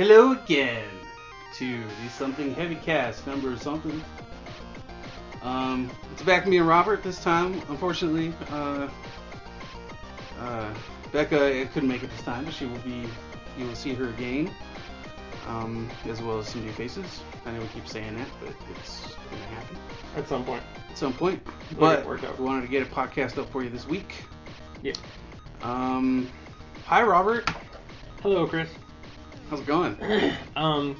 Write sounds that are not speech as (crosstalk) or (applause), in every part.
Hello again to the Something Heavy Cast number something. Um, it's back me and Robert this time. Unfortunately, uh, uh, Bekah couldn't make it this time, but she will be. You will see her again, um, as well as some new faces. I know we keep saying that, but it's gonna happen At some point. at some point. We'll But get it worked out. we wanted to get a podcast up for you this week. Yeah. Um, hi Robert, Hello, Chris. How's it going? (clears throat) um,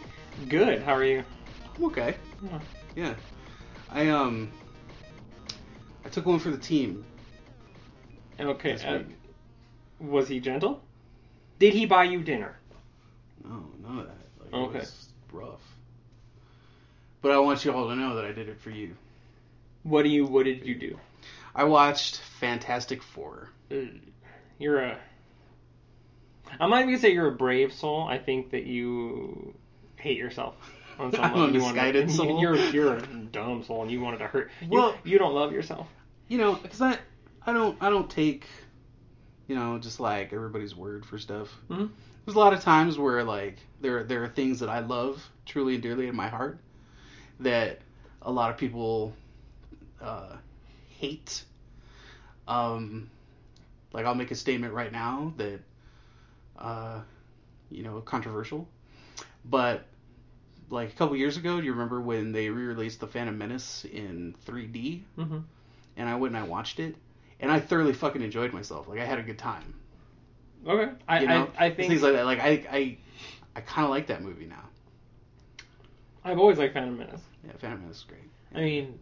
good. How are you? I'm okay. Yeah. Yeah. I um I took one for the team. Okay. Uh, was he gentle? Did he buy you dinner? No, none of that. Like, Okay. It was rough. But I want you all to know that I did it for you. What do you? What did you do? I watched Fantastic Four. Uh, You're a. I'm not even gonna say you're a brave soul. I think that you hate yourself. On some (laughs) I'm a You misguided (laughs) soul. You're you're a dumb soul, and you wanted to hurt. You- Well- you, don't love yourself. You know, because I I don't I don't take you know just like everybody's word for stuff. Mhm. There's a lot of times where like there there are things that I love truly and dearly in my heart that a lot of people uh, hate. Um, like I'll make a statement right now that uh, you know controversial, but like a couple years ago, do you remember when they re-released the Phantom Menace in 3D? Mm-hmm. and I went and I watched it, and I thoroughly fucking enjoyed myself. Like I had a good time. Okay. I You know, I, I think things like that. Like I I I kind of like that movie now. I've always liked Phantom Menace. Yeah, Phantom Menace is great. I mean,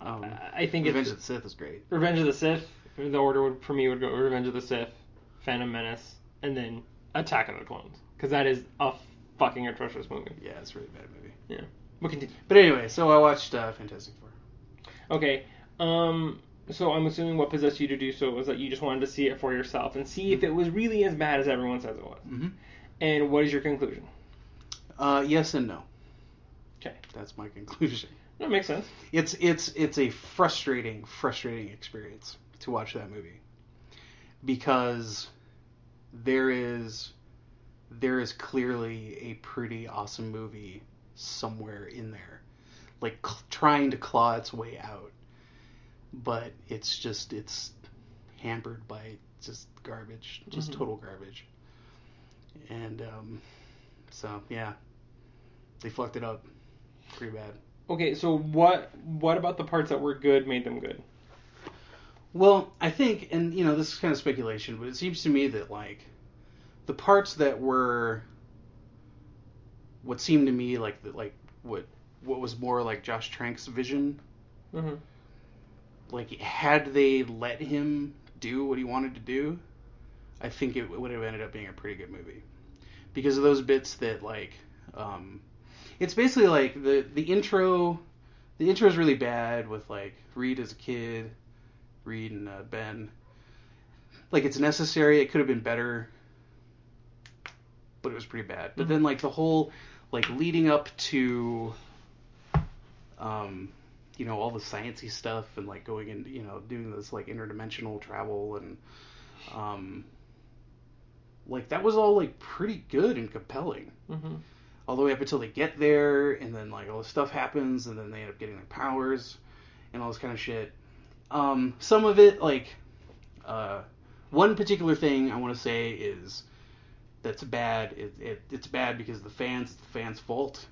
Um, I think Revenge of the Sith is great. Revenge of the Sith. The order would for me would go Revenge of the Sith, Phantom Menace, and then Attack of the Clones, because that is a fucking atrocious movie. Yeah, it's a really bad movie. Yeah. But continue. But anyway, so I watched uh, Fantastic Four. Okay. Um. So I'm assuming what possessed you to do so was that you just wanted to see it for yourself and see if it was really as bad as everyone says it was. Mm-hmm. And what is your conclusion? Uh, yes and no. Okay. That's my conclusion. (laughs) That makes sense. It's it's it's a frustrating, frustrating experience to watch that movie because there is there is clearly a pretty awesome movie somewhere in there, like cl- trying to claw its way out, but it's just it's hampered by just garbage, just Mhm. total garbage, and um, so yeah, they fucked it up pretty bad. Okay. So what what about the parts that were good made them good? Well, I think, and you know, this is kind of speculation, but it seems to me that like the parts that were what seemed to me like the, like what what was more like Josh Trank's vision, Mm-hmm. like had they let him do what he wanted to do, I think it would have ended up being a pretty good movie because of those bits that like um it's basically like the the intro the intro is really bad with like Reed as a kid Reed and uh, Ben. Like it's necessary. It could have been better, but it was pretty bad. But Mhm. then like the whole like leading up to, um, you know, all the sciency stuff and like going and you know, doing this like interdimensional travel and, um, like that was all like pretty good and compelling Mm-hmm. all the way up until they get there, and then like all this stuff happens, and then they end up getting their powers and all this kind of shit. Um, some of it, like, uh, one particular thing I want to say is that's bad. It, it, it's bad because the fans, it's the fans' fault.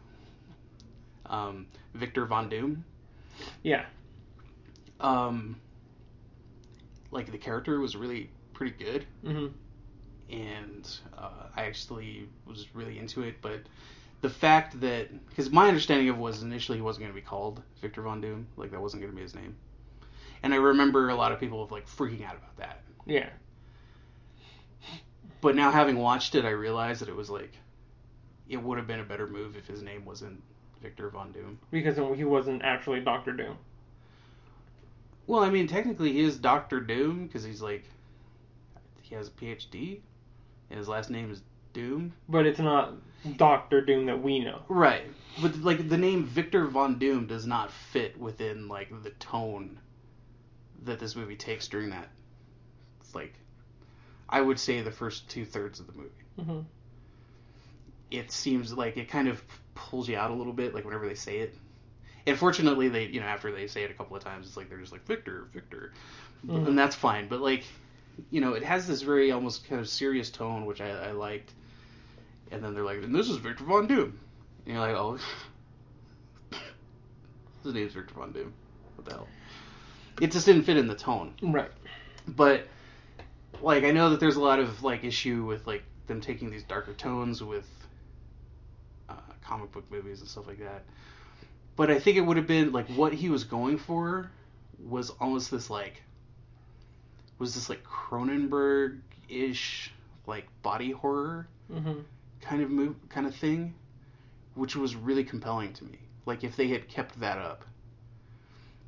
Um, Victor Von Doom, Yeah. um, like the character was really pretty good. Mm-hmm. and uh, I actually was really into it. But the fact that, because my understanding of it was initially he wasn't going to be called Victor Von Doom, like that wasn't going to be his name. And I remember a lot of people like freaking out about that. Yeah. But now having watched it, I realized that it was like, it would have been a better move if his name wasn't Victor Von Doom. Because he wasn't actually Doctor Doom. Well, I mean, technically he is Doctor Doom because he's like, he has a PhD, and his last name is Doom. But it's not Doctor Doom that we know. Right. But like the name Victor Von Doom does not fit within like the tone that this movie takes during that. It's like I would say the first two thirds of the movie. Mm-hmm. it seems like it kind of pulls you out a little bit, like whenever they say it. And fortunately, they you know after they say it a couple of times, it's like they're just like Victor, Victor, Mhm. and that's fine. But like, you know, it has this very almost kind of serious tone, which I, I liked. And then they're like, and this is Victor Von Doom, and you're like, oh, (laughs) his name's Victor Von Doom. What the hell? It just didn't fit in the tone Right. but like I know that there's a lot of like issue with like them taking these darker tones with uh, comic book movies and stuff like that. But I think it would have been like what he was going for was almost this like was this like Cronenberg ish like body horror Mm-hmm. kind of move kind of thing, which was really compelling to me. Like if they had kept that up,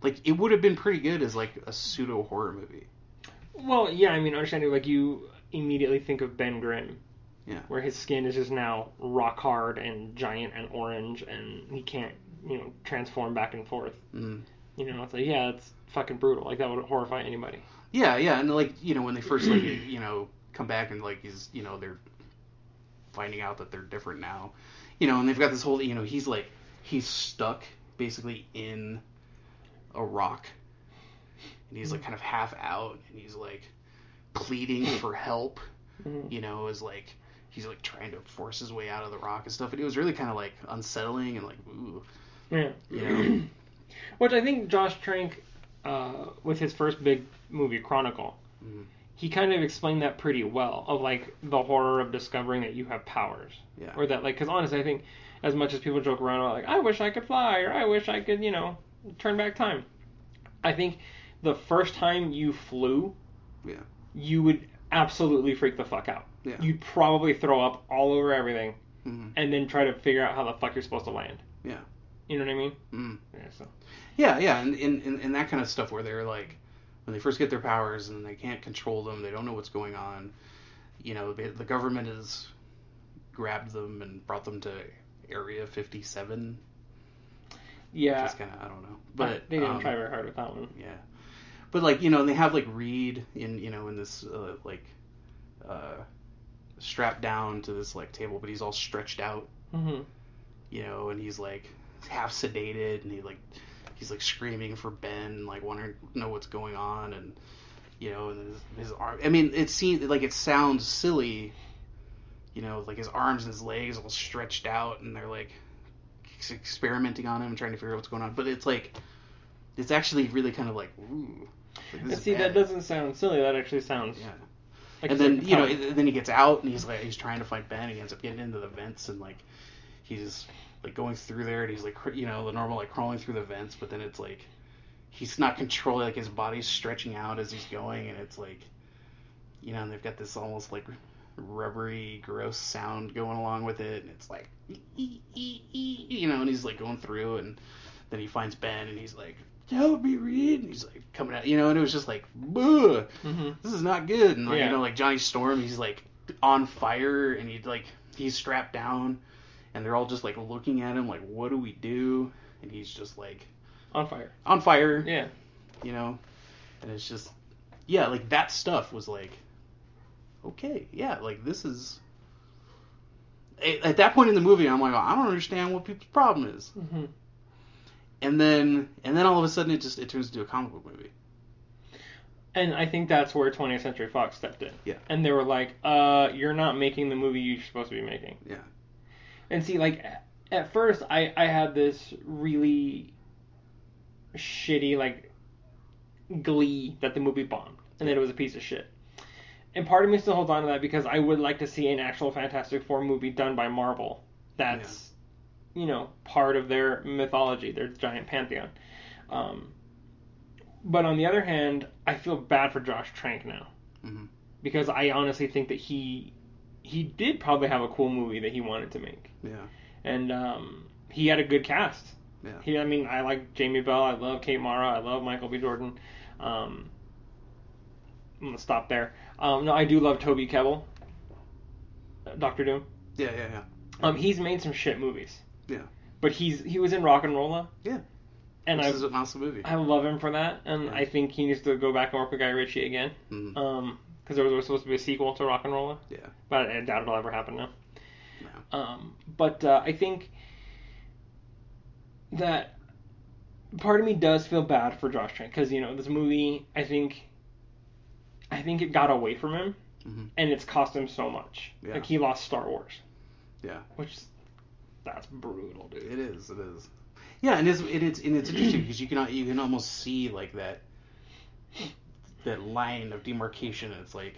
like it would have been pretty good as like a pseudo horror movie. Well, yeah, I mean, understanding like you immediately think of Ben Grimm, Yeah. where his skin is just now rock hard and giant and orange, and he can't, you know, transform back and forth. Mm. You know, it's like, yeah, it's fucking brutal. Like that would horrify anybody. Yeah, yeah, and like you know when they first like you know come back and like he's you know they're finding out that they're different now, you know, and they've got this whole you know he's like he's stuck basically in a rock, and he's like kind of half out, and he's like pleading (laughs) for help, Mhm. you know, is like he's like trying to force his way out of the rock and stuff, and it was really kind of like unsettling and like ooh, Yeah. you (clears throat) know, Which I think Josh Trank, uh, with his first big movie, Chronicle, Mhm. he kind of explained that pretty well of like the horror of discovering that you have powers. Yeah. Or that, like, because honestly, I think as much as people joke around about, like, I wish I could fly or I wish I could, you know, turn back time. I think the first time you flew, Yeah. you would absolutely freak the fuck out. Yeah. You'd probably throw up all over everything Mhm. and then try to figure out how the fuck you're supposed to land. Yeah. You know what I mean? Mm. Yeah, so. Yeah, yeah, and, and, and, and that kind of stuff where they're like, when they first get their powers and they can't control them, they don't know what's going on. You know, the government has grabbed them and brought them to Area 57. Yeah. Just kind of, I don't know, but they didn't um, try very hard with that one. Yeah, but like you know, and they have like Reed in you know in this uh, like uh, strapped down to this like table, but he's all stretched out hmm you know, and he's like half sedated, and he like he's like screaming for Ben, like wanting to know what's going on, and you know, and his, his arm. I mean, it seems like it sounds silly, you know, like his arms and his legs all stretched out, and they're like ex- experimenting on him and trying to figure out what's going on. But it's like it's actually really kind of like ooh. Like, And see, that doesn't sound silly. That actually sounds. Yeah. Like and then you know, compelling. then he gets out and he's like he's trying to find Ben. And he ends up getting into the vents and like he's like going through there and he's like you know the normal like crawling through the vents, but then it's like he's not controlling like his body's stretching out as he's going and it's like you know and they've got this almost like rubbery gross sound going along with it and it's like "Ee, ee, ee," you know and he's like going through and then he finds Ben and he's like help me Reed and he's like coming out you know and it was just like Ugh Mhm. this is not good. And like, Yeah. you know, like Johnny Storm, he's like on fire and he's like he's strapped down and they're all just like looking at him like, what do we do? And he's just like on fire. on fire, Yeah. you know. And it's just yeah, like that stuff was like okay, yeah, like this is at at that point in the movie, I'm like, I don't understand what people's problem is. hmm And then, and then all of a sudden, it just it turns into a comic book movie. And I think that's where 20th Century Fox stepped in. Yeah. And they were like, uh, you're not making the movie you're supposed to be making. Yeah. And see, like, at first, I, I had this really shitty, like, glee that the movie bombed and that it was a piece of shit. And part of me still holds on to that because I would like to see an actual Fantastic Four movie done by Marvel. That's, you know, part of their mythology, their giant pantheon. Um, but on the other hand, I feel bad for Josh Trank now hmm because I honestly think that he he did probably have a cool movie that he wanted to make, Yeah. and um, he had a good cast. Yeah. He, I mean, I like Jamie Bell, I love Kate Mara, I love Michael B. Jordan. Um, I'm gonna stop there. Um, no, I do love Toby Kebbell, Doctor Doom. Yeah. Yeah. Yeah. Um, he's made some shit movies. Yeah. But he's he was in Rock and Rolla. Yeah. And this I is an awesome movie. I love him for that, and Yeah. I think he needs to go back and work with Guy Ritchie again. Mhm. Um, because there was supposed to be a sequel to Rock and Rolla, Yeah. but I doubt it'll ever happen now. No. Um, but uh, I think that part of me does feel bad for Josh Trank because you know this movie. I think, I think it got away from him, Mhm. and it's cost him so much. Yeah. Like he lost Star Wars, Yeah. which that's brutal, dude. It is. It is. Yeah, and it's and it's and it's interesting because you can you can almost see like that that line of demarcation. It's like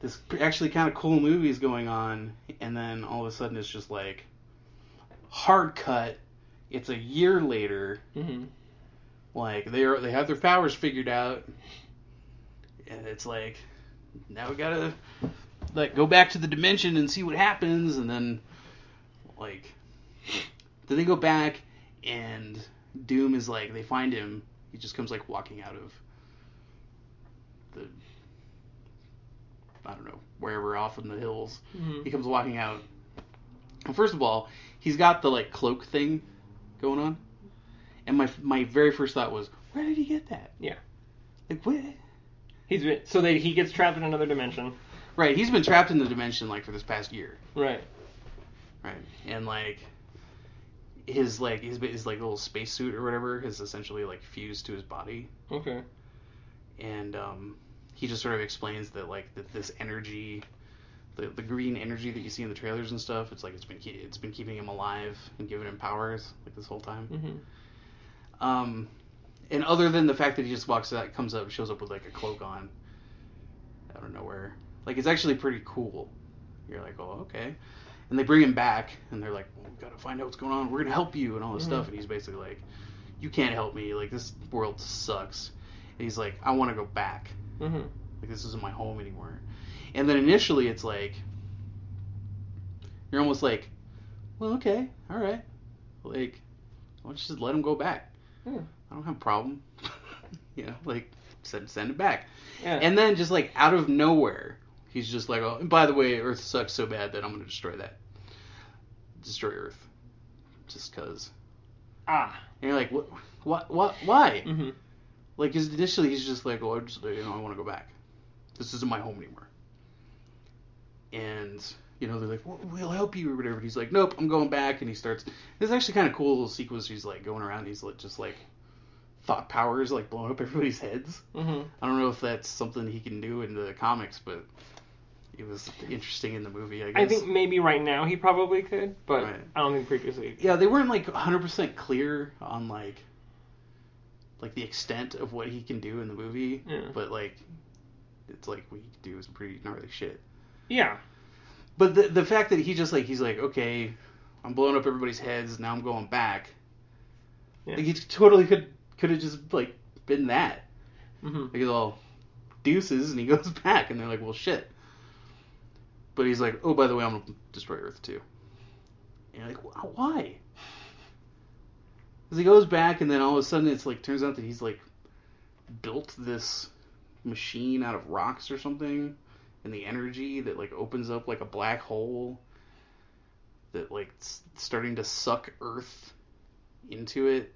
this actually kind of cool movie is going on, and then all of a sudden it's just like hard cut. It's a year later. hmm Like they are they have their powers figured out, and it's like now we gotta like go back to the dimension and see what happens, and then like then they go back and Doom is like they find him. He just comes like walking out of the I don't know wherever off in the hills. hmm He comes walking out. And first of all, he's got the like cloak thing going on, and my my very first thought was, where did he get that? Yeah. Like what? He's been so that he gets trapped in another dimension. Right, he's been trapped in the dimension like for this past year, Right. right? And like his like his his like little spacesuit or whatever has essentially like fused to his body, Okay. and um, he just sort of explains that like that this energy. The, the green energy that you see in the trailers and stuff, it's like it's been it's been keeping him alive and giving him powers like this whole time. hmm Um, and other than the fact that he just walks out, comes up, shows up with like a cloak on, out of nowhere, like it's actually pretty cool. You're like, oh, okay. And they bring him back, and they're like, well, we gotta find out what's going on. We're gonna help you and all this Mhm. stuff. And he's basically like, you can't help me. Like this world sucks. And he's like, I want to go back. hmm Like this isn't my home anymore. And then initially it's like you're almost like, well, okay, all right, like why don't you just let him go back? Yeah. I don't have a problem. (laughs) you know, like send send it back. Yeah. And then just like out of nowhere, he's just like, oh, and by the way, Earth sucks so bad that I'm gonna destroy that, destroy Earth, just cause. ah. And you're like, what, what, what, why? Mm-hmm. Like, 'cause initially he's just like, oh, I just, you know, I want to go back. This isn't my home anymore. And you know, they're like, well, we'll help you or whatever. And he's like, nope, I'm going back. And he starts. It's actually kind of cool little sequence. He's like going around. He's like just like thought powers like blowing up (laughs) everybody's heads. hmm I don't know if that's something he can do in the comics, but it was interesting in the movie. I guess. I think maybe right now he probably could, but Right. I don't think previously. yeah, they weren't like 100% clear on like like the extent of what he can do in the movie, Yeah. but like it's like what he can do is pretty gnarly shit. Yeah. But the the fact that he just like he's like okay, I'm blowing up everybody's heads. Now I'm going back. Yeah. Like he totally could could have just like been that. hmm Like he's all deuces and he (laughs) goes back and they're like well shit. But he's like oh by the way I'm gonna destroy Earth too. And you're like why? Because he goes back and then all of a sudden it's like turns out that he's like built this machine out of rocks or something and the energy that like opens up like a black hole that like starting to suck earth into it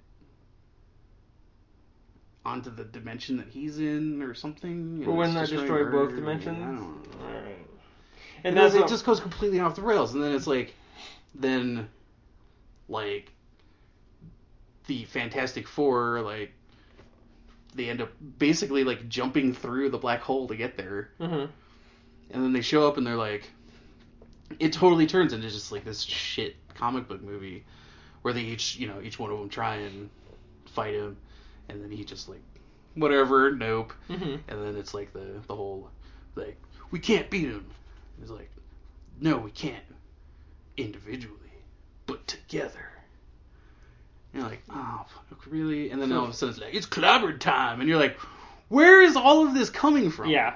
onto the dimension that he's in or something But wouldn't that destroy both dimensions? I don't know. And And that's it what- just goes completely off the rails, and then it's like, then, like, the Fantastic Four, like, they end up basically like jumping through the black hole to get there, Mhm. and then they show up and they're like, it totally turns into just like this shit comic book movie, where they each, you know, each one of them try and fight him, and then he just like, whatever, nope, Mhm. and then it's like the the whole like we can't beat him. He's like no, we can't individually, but together. And you're like, oh, fuck, really? And then all of a sudden it's like it's clobbered time, and you're like, where is all of this coming from? Yeah.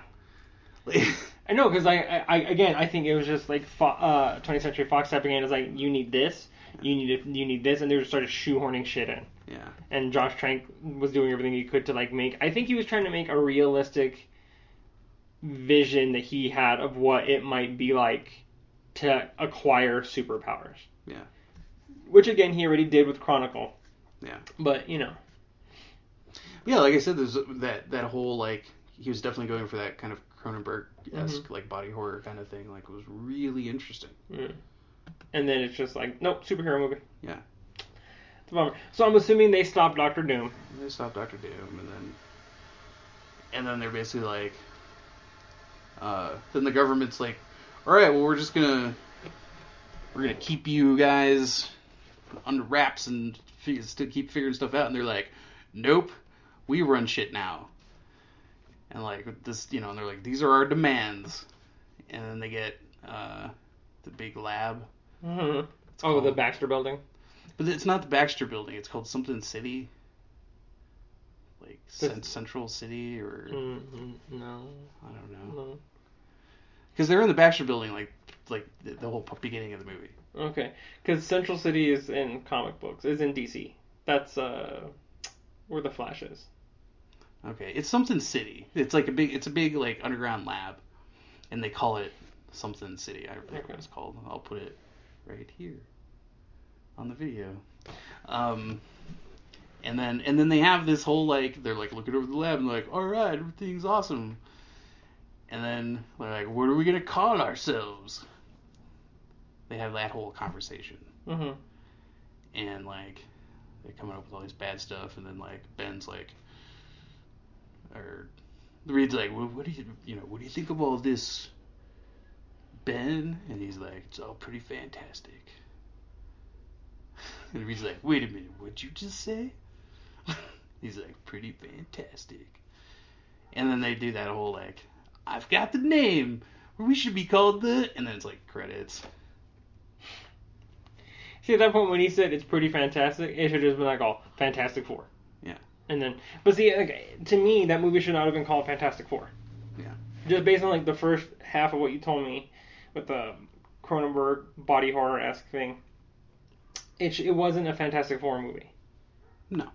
Like, (laughs) I know because I, I, I again I think it was just like Fo- uh 20th Century Fox stepping in as like you need this, you need it, you need this, and they just started shoehorning shit in. Yeah, And Josh Trank was doing everything he could to like make. I think he was trying to make a realistic vision that he had of what it might be like to acquire superpowers. Yeah. Which again he already did with Chronicle. Yeah. But you know. yeah. Like I said, there's that that whole like he was definitely going for that kind of Cronenberg esque Mm-hmm. like body horror kind of thing. Like it was really interesting. mm. and then it's just like nope, superhero movie. Yeah. Bummer. So I'm assuming they stopped Doctor Doom. They stop Doctor Doom, and then and then they're basically like, uh, then the government's like, all right, well we're just gonna we're gonna keep you guys under wraps and figure, still keep figuring stuff out, and they're like, nope, we run shit now. And like this, you know, and they're like, these are our demands, and then they get uh, the big lab. Mm-hmm. Oh, the Baxter Building. But it's not the Baxter Building. It's called something City, like Cent- Central City, or Mm, no, I don't know. no. Because they're in the Baxter Building, like like the, the whole beginning of the movie. Okay, because Central City is in comic books. Is in DC. That's uh, where the Flash is. Okay, it's something City. It's like a big. It's a big like underground lab, and they call it something City. I forget Okay. what it's called. I'll put it right here on the video. Um, and then and then they have this whole like they're like looking over the lab and like, all right, everything's awesome. And then they're like, what are we gonna call ourselves? They have that whole conversation, Mm-hmm. and like they're coming up with all this bad stuff, and then like Ben's like, or the Reed's like, well, what do you you know what do you think of all this, Ben? And he's like, it's all pretty fantastic. And Reed's like, wait a minute, what'd you just say? (laughs) he's like, pretty fantastic. And then they do that whole like, I've got the name. We should be called the, and then it's like credits. See, at that point when he said it's pretty fantastic, it should have just been like, oh, Fantastic Four. Yeah. And then, but see, like, to me, that movie should not have been called Fantastic Four. Yeah. Just based on like the first half of what you told me with the Cronenberg body horror esque thing, it it wasn't a Fantastic Four movie. No.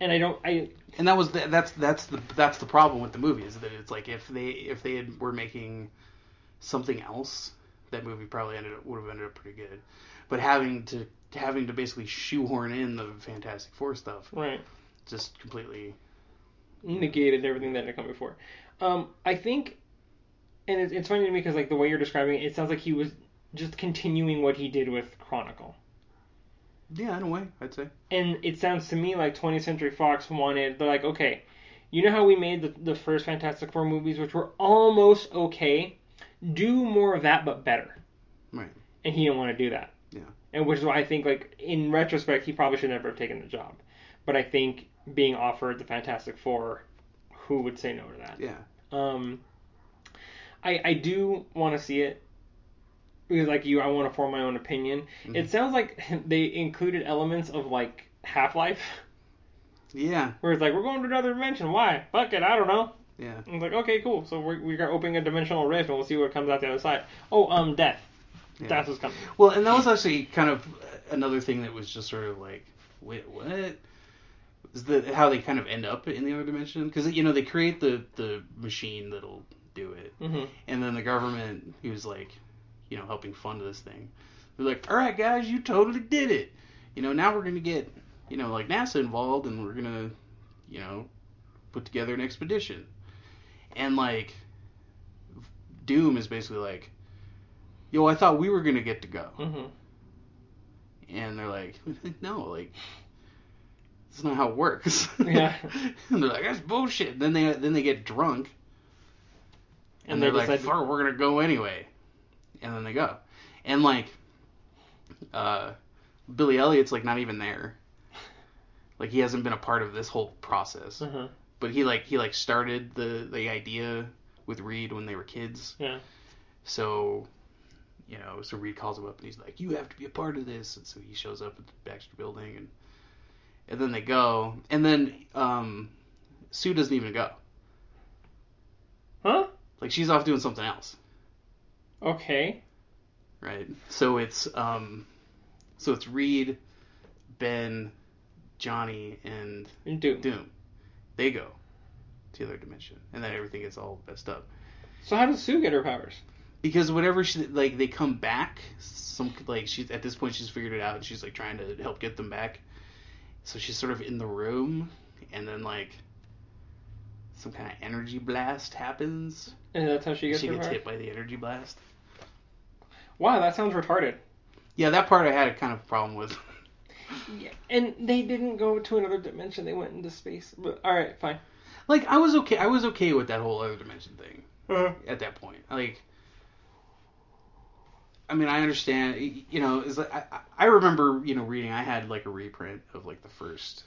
And I don't, I and that was the, that's that's the that's the problem with the movie is that it's like if they if they had, were making something else, that movie probably ended up would have ended up pretty good. But having to having to basically shoehorn in the Fantastic Four stuff right. just completely negated everything that had come before. Um, I think, and it's, it's funny to me because like the way you're describing it, it sounds like he was just continuing what he did with Chronicle. Yeah in a way I'd say And it sounds to me like 20th Century Fox wanted, they're like, okay, you know how we made the, the first Fantastic Four movies, which were almost okay? Do more of that, but better. right And he didn't want to do that. Yeah. And which is why I think, like, in retrospect, he probably should never have taken the job. But I think being offered the Fantastic Four, who would say no to that? yeah Um, I I do want to see it because like you, I want to form my own opinion. Mhm. It sounds like (laughs) they included elements of like Half Life, yeah (laughs) where it's like we're going to another dimension. Why? Fuck it, I don't know. yeah it's like okay, cool. So we're we're opening a dimensional rift and we'll see what comes out the other side. Oh, um, death. yeah. Death is coming. Well, and that was actually kind of another thing that was just sort of like, wait, what? Is the how they kind of end up in the other dimension? Because you know they create the the machine that'll do it, hmm and then the government who's like, you know, helping fund this thing, they're like, all right, guys, you totally did it. You know, now we're gonna get, you know, like NASA involved, and we're gonna, you know, put together an expedition, and like, Doom is basically like, yo, I thought we were gonna get to go hmm and they're like, (laughs) no, like that's not how it works. Yeah. (laughs) and they're like, that's bullshit. then they then they get drunk, and, And they're they like, decide to- we're gonna go anyway, and then they go, and like, uh, Billy Elliot's like not even there. Like he hasn't been a part of this whole process, uh but he like he like started the the idea with Reed when they were kids. Yeah. So, you know, so Reed calls him up and he's like, "You have to be a part of this." And so he shows up at the Baxter Building, and and then they go, and then um, Sue doesn't even go. Huh? Like she's off doing something else, Okay. right? So it's um, so it's Reed, Ben, Johnny, and Doom. Doom. They go to the other dimension, and then everything gets all messed up. So how does Sue get her powers? because whenever she like they come back some like she's at this point she's figured it out and she's like trying to help get them back so she's sort of in the room and then like some kind of energy blast happens And that's how she gets she her gets powers. hit by the energy blast Wow, that sounds retarded. Yeah, that part I had a kind of problem with. (laughs) Yeah, and they didn't go to another dimension. They went into space. But all right, fine. Like I was okay. I was okay with that whole other dimension thing Uh-huh. at that point. Like, I mean, I understand. You know, is like I, I- I remember you know reading. I had like a reprint of like the first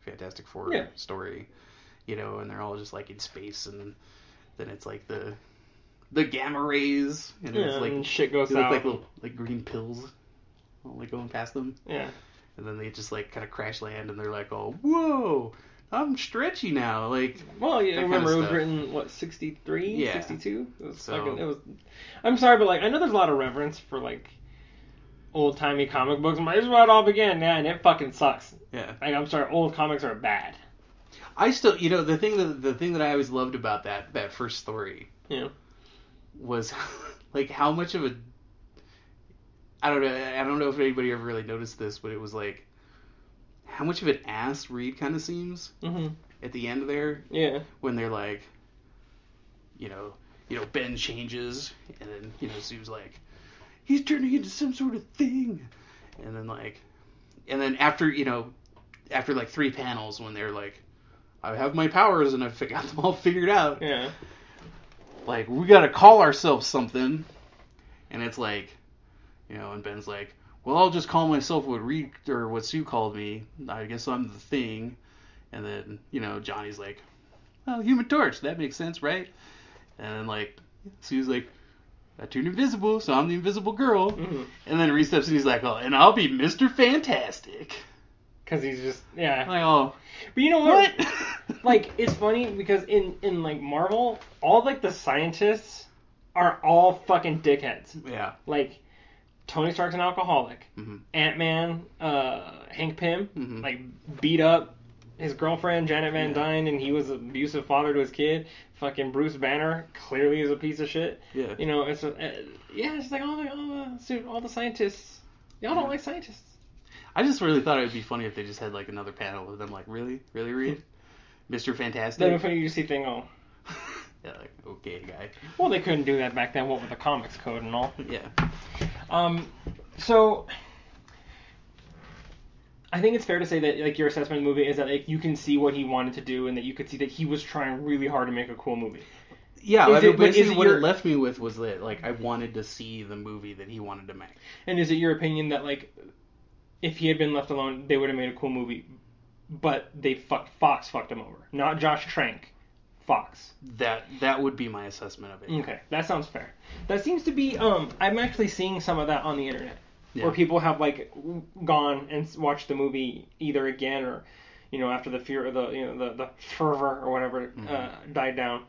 Fantastic Four Yeah. story. You know, and they're all just like in space, and then it's like the the gamma rays, and it's like and shit goes they look out. like little like green pills, like going past them, Yeah. and then they just like kind of crash land, and they're like, oh, whoa. I'm stretchy now, like Well, yeah, That remember it was written what 63, Yeah. 62. It was So- fucking. It was. I'm sorry, but like I know there's a lot of reverence for like old timey comic books. Might as well it all began. Yeah, and it fucking sucks. yeah. Like I'm sorry, old comics are bad. I still, you know, the thing that the thing that I always loved about that that first story Yeah. Was (laughs) like how much of a I don't know. I don't know if anybody ever really noticed this, but it was like how much of an ass Reed kind of seems hmm at the end there Yeah. when they're like, you know, you know, Ben changes, and then you know Sue's like, he's turning into some sort of thing, and then like, and then after you know, after like three panels when they're like, I have my powers and I've got them all figured out, Yeah. Like we gotta call ourselves something, and it's like, you know, and Ben's like, well, I'll just call myself what Reed or what Sue called me. I guess I'm the thing, and then you know Johnny's like, well, Human Torch, that makes sense, right? And then like Sue's like, I turned invisible, so I'm the Invisible Girl, hmm and then Reed steps in, he's like, oh, and I'll be Mister Fantastic. Because he's just yeah. Like, oh, But you know what? what? (laughs) like it's funny because in in like Marvel, all like the scientists are all fucking dickheads. yeah. Like Tony Stark's an alcoholic. Mhm. Ant Man, uh, Hank Pym, Mhm. like beat up his girlfriend Janet Van Yeah. Dyne, and he was an abusive father to his kid. Fucking Bruce Banner clearly is a piece of shit. Yeah. You know, it's a, uh, yeah, it's like all the all the, all the scientists. Y'all don't like scientists. I just really thought it would be funny if they just had like another panel of them like, really, really, Reed, Mister Fantastic. Then if you see thing, oh, (laughs) yeah, like okay, guy. well, they couldn't do that back then. What with the comics code and all. (laughs) Yeah. Um, so I think it's fair to say that like your assessment of the movie is that like you can see what he wanted to do and that you could see that he was trying really hard to make a cool movie. Yeah, Is I mean, it- but is basically it what your- it left me with was that like I wanted to see the movie that he wanted to make. And is it your opinion that like if he had been left alone, they would have made a cool movie, but they fucked Fox fucked him over, not Josh Trank, Fox. That that would be my assessment of it. Okay, that sounds fair. That seems to be. Um, I'm actually seeing some of that on the internet, Yeah. where people have like gone and watched the movie either again or, you know, after the fear of the you know the the fervor or whatever uh, died down,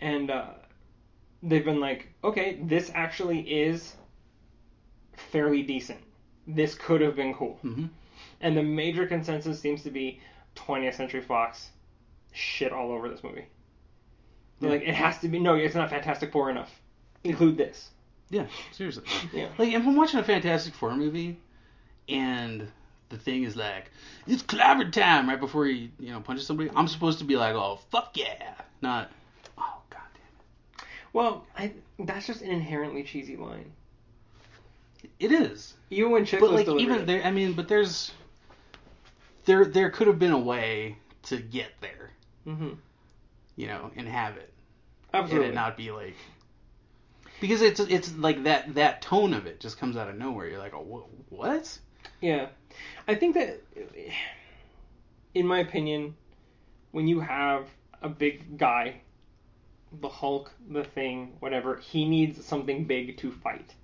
and uh, they've been like, okay, this actually is fairly decent. This could have been cool. hmm And the major consensus seems to be 20th Century Fox shit all over this movie. They're Yeah. like, it has to be, no, it's not Fantastic Four enough. Include this. Yeah, seriously. Yeah. Like if I'm watching a Fantastic Four movie, and the thing is like it's clobber time right before he you know punches somebody, I'm supposed to be like, oh fuck yeah, not oh god damn Well, I, that's just an inherently cheesy line. It. Is. Even when Chiklis but like even there, I mean, but there's there there could have been a way to get there, hmm you know, and have it, Absolutely. and it not be like because it's it's like that that tone of it just comes out of nowhere. You're like, oh wha- what? Yeah. I think that, in my opinion, when you have a big guy, the Hulk, the Thing, whatever, he needs something big to fight.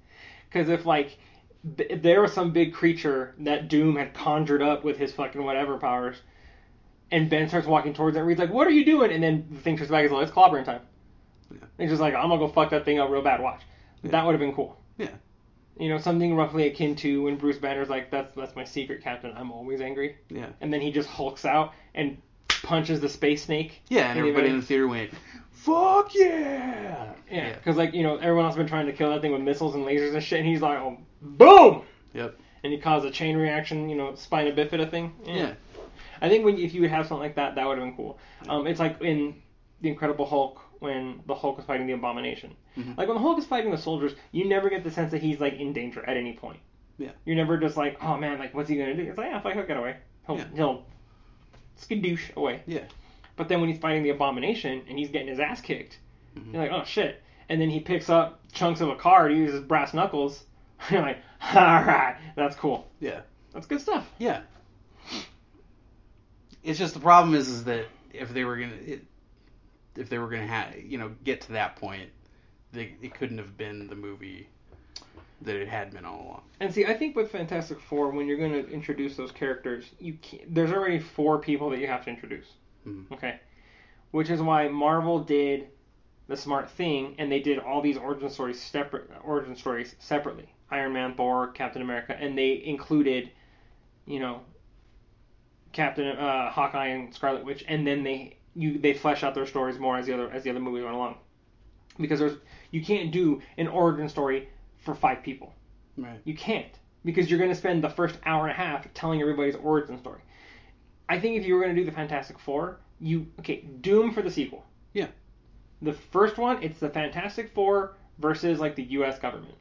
Because if, like, if there was some big creature that Doom had conjured up with his fucking whatever powers, and Ben starts walking towards it, and Reed's like, what are you doing? And then the thing turns back and says, it's clobbering time. Yeah. And he's just like, I'm gonna go fuck that thing up real bad, watch. Yeah. That would have been cool. Yeah. You know, something roughly akin to when Bruce Banner's like, "That's that's my secret, Captain. I'm always angry," Yeah. and then he just hulks out and punches the space snake. Yeah, and And everybody in the theater went, "Fuck yeah!" Yeah, because like you know, everyone else has been trying to kill that thing with missiles and lasers and shit, and he's like, "Oh, boom!" Yep. And he caused a chain reaction, you know, spina bifida thing. Yeah. I think when if you would have something like that, that would have been cool. Um, it's like in the Incredible Hulk when the Hulk is fighting the Abomination. Mhm. Like when the Hulk is fighting the soldiers, you never get the sense that he's like in danger at any point. Yeah. You're never just like, oh man, like what's he gonna do? It's like, yeah, fuck, he'll get away. He'll Yeah. he'll skadoosh away. Yeah. But then when he's fighting the abomination and he's getting his ass kicked, Mhm. you're like, oh shit. And then he picks up chunks of a car to use his brass knuckles. (laughs) You're like, (laughs) all right, that's cool. Yeah. That's good stuff. Yeah. It's just the problem is is that if they were gonna it, if they were gonna have you know get to that point, they it couldn't have been the movie that it had been all along. And see, I think with Fantastic Four, when you're going to introduce those characters, you can't, there's already four people that you have to introduce. Mhm. Okay, which is why Marvel did the smart thing, and they did all these origin stories separate origin stories separately. Iron Man, Thor, Captain America, and they included, you know, Captain uh, Hawkeye and Scarlet Witch, and then they you they flesh out their stories more as the other as the other movies went along. Because there's you can't do an origin story for five people. Right. You can't because you're going to spend the first hour and a half telling everybody's origin story. I think if you were going to do the Fantastic Four, you okay, Doom for the sequel. Yeah. The first one, it's the Fantastic Four versus like the U.S. government.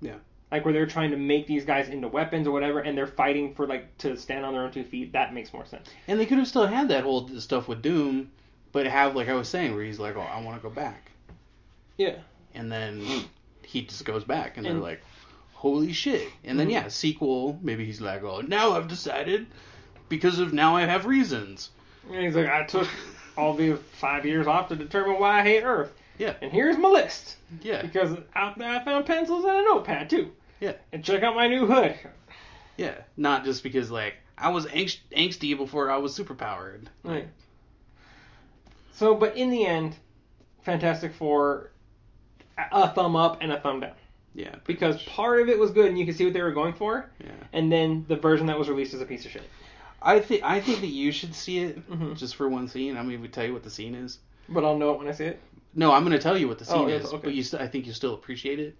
Yeah. Like where they're trying to make these guys into weapons or whatever, and they're fighting for like to stand on their own two feet. That makes more sense. And they could have still had that whole stuff with Doom, but have like I was saying, where he's like, "Oh, I want to go back," Yeah. and then (sniffs) (sniffs) he just goes back, and, And- they're like, "Holy shit!" And then Mhm. yeah, sequel. Maybe he's like, "Oh, now I've decided because of now I have reasons." And he's like, I took all these five years off to determine why I hate Earth, Yeah. and here's my list. Yeah. Because out there I found pencils and a notepad too. Yeah. And check out my new hood. Yeah. Not just because like I was angst- angsty before I was superpowered. Right. So, but in the end, Fantastic Four, a thumb up and a thumb down. Yeah. Because much. part of it was good and you can see what they were going for, Yeah. and then the version that was released is a piece of shit. I think I think that you should see it Mhm. just for one scene. I'm going to tell you what the scene is. But I'll know it when I see it. No, I'm going to tell you what the scene Oh, is, okay. but you st- I think you still appreciate it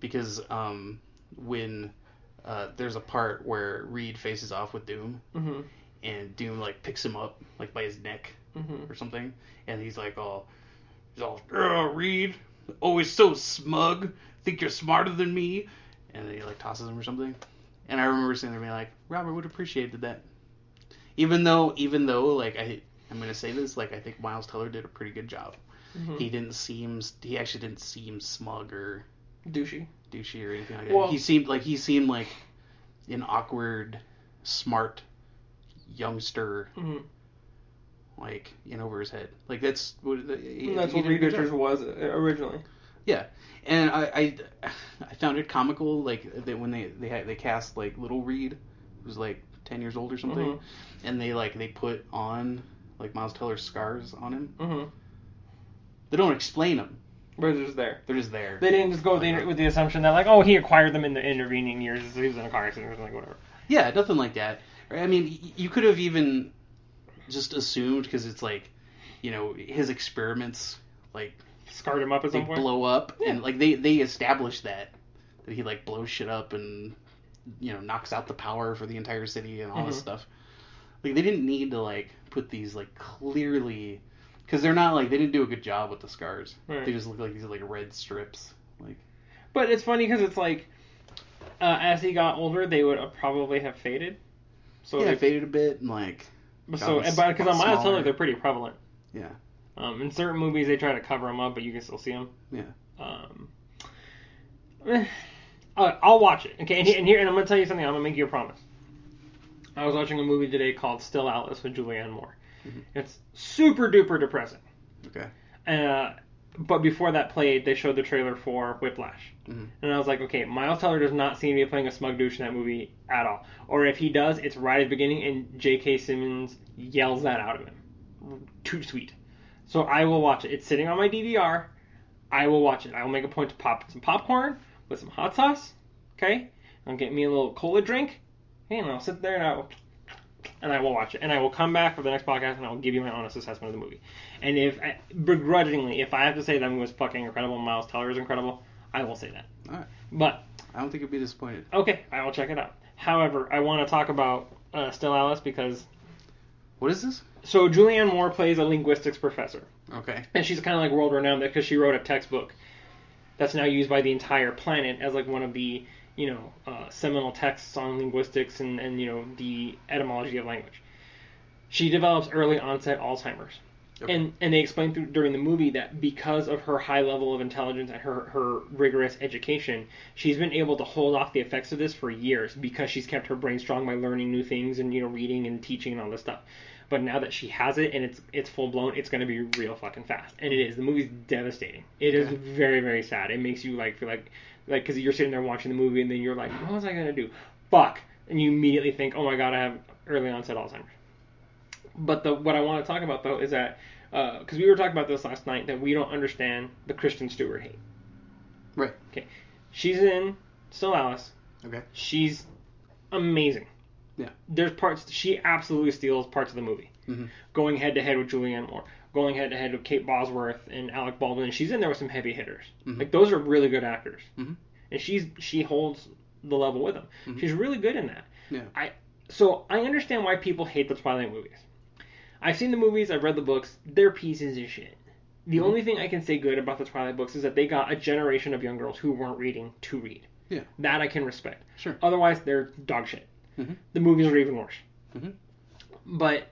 because um, when uh, there's a part where Reed faces off with Doom Mm-hmm. and Doom like picks him up like by his neck Mm-hmm. or something, and he's like all he's all Reed, always so smug, think you're smarter than me, and then he like tosses him or something. And I remember sitting there being like, Robert would have appreciated that. Even though, even though, like I, I'm gonna say this, like I think Miles Teller did a pretty good job. Mm-hmm. He didn't seem, he actually didn't seem smug or Douchey. douchey or anything like that. Well- he seemed like he seemed like an awkward, smart youngster, Mm-hmm. Like in over his head. Like that's what he, And that's he what Reed good. Richards was uh, originally. Yeah, and I, I (sighs) I found it comical like that when they they had, they cast like little Reed, who's like ten years old or something, Mhm. and they like they put on like Miles Teller's scars on him. Mm-hmm. They don't explain them. But they're just there. They're just there. They didn't just go with the, with the assumption that like, oh, he acquired them in the intervening years. So he was in a car accident or something, whatever. Yeah, nothing like that. I mean, you could have even just assumed because it's like, you know, his experiments like Scarred him up at they some point. blow up Yeah. and like they they establish that that he like blows shit up and you know knocks out the power for the entire city and all this Mhm. stuff like they didn't need to like put these like clearly because they're not like they didn't do a good job with the scars Right. they just look like these like red strips like But it's funny because it's like, uh, as he got older, they would probably have faded. So yeah they- faded a bit and like so but because on Miles smaller. Teller they're pretty prevalent. yeah Um, in certain movies they try to cover them up, but you can still see them. yeah Um, eh, I'll watch it. Okay, and here, and here, and I'm gonna tell you something. I'm gonna make you a promise. I was watching a movie today called Still Alice with Julianne Moore. Mhm. It's super duper depressing. okay Uh, but before that played, they showed the trailer for Whiplash. Mhm. And I was like, okay, Miles Teller does not seem to be playing a smug douche in that movie at all. Or if he does, it's right at the beginning, and J.K. Simmons yells that out of him. Too sweet. So I will watch it. It's sitting on my DVR. I will watch it. I will make a point to pop some popcorn with some hot sauce. Okay? I'll get me a little cola drink. And I'll sit there and I will and I will watch it. And I will come back for the next podcast and I will give you my honest assessment of the movie. And if, begrudgingly, if I have to say that movie was fucking incredible Miles Teller is incredible, I will say that. all right But, I don't think you'd be disappointed okay, I will check it out. However, I want to talk about uh, Still Alice because. what is this So, Julianne Moore plays a linguistics professor. okay And she's kind of like world renowned because she wrote a textbook that's now used by the entire planet as like one of the you know, uh, seminal texts on linguistics and, and you know the etymology of language. She develops early onset Alzheimer's. Okay. And and they explain through during the movie that because of her high level of intelligence and her her rigorous education, she's been able to hold off the effects of this for years because she's kept her brain strong by learning new things and you know reading and teaching and all this stuff. But now that she has it and it's it's full blown, it's gonna be real fucking fast. And it is. The movie's devastating. It is very very sad. It makes you like feel like like because you're sitting there watching the movie and then you're like, what was I gonna do? Fuck. And you immediately think, oh my god, I have early onset Alzheimer's. But the what I want to talk about though is that because we were talking about this last night that we don't understand the Kristen Stewart hate. Right. Okay. She's in Still Alice. Okay. She's amazing. Yeah. There's parts she absolutely steals parts of the movie. Mm-hmm. Going head to head with Julianne Moore, going head to head with Kate Bosworth and Alec Baldwin. And she's in there with some heavy hitters. Mhm. Like those are really good actors. Mhm. And she's she holds the level with them. Mhm. She's really good in that. Yeah. I so I understand why people hate the Twilight movies. I've seen the movies, I've read the books, they're pieces of shit. The Mhm. only thing I can say good about the Twilight books is that they got a generation of young girls who weren't reading to read. Yeah. That I can respect. Sure. Otherwise, they're dog shit. Mhm. The movies are even worse. Mhm. But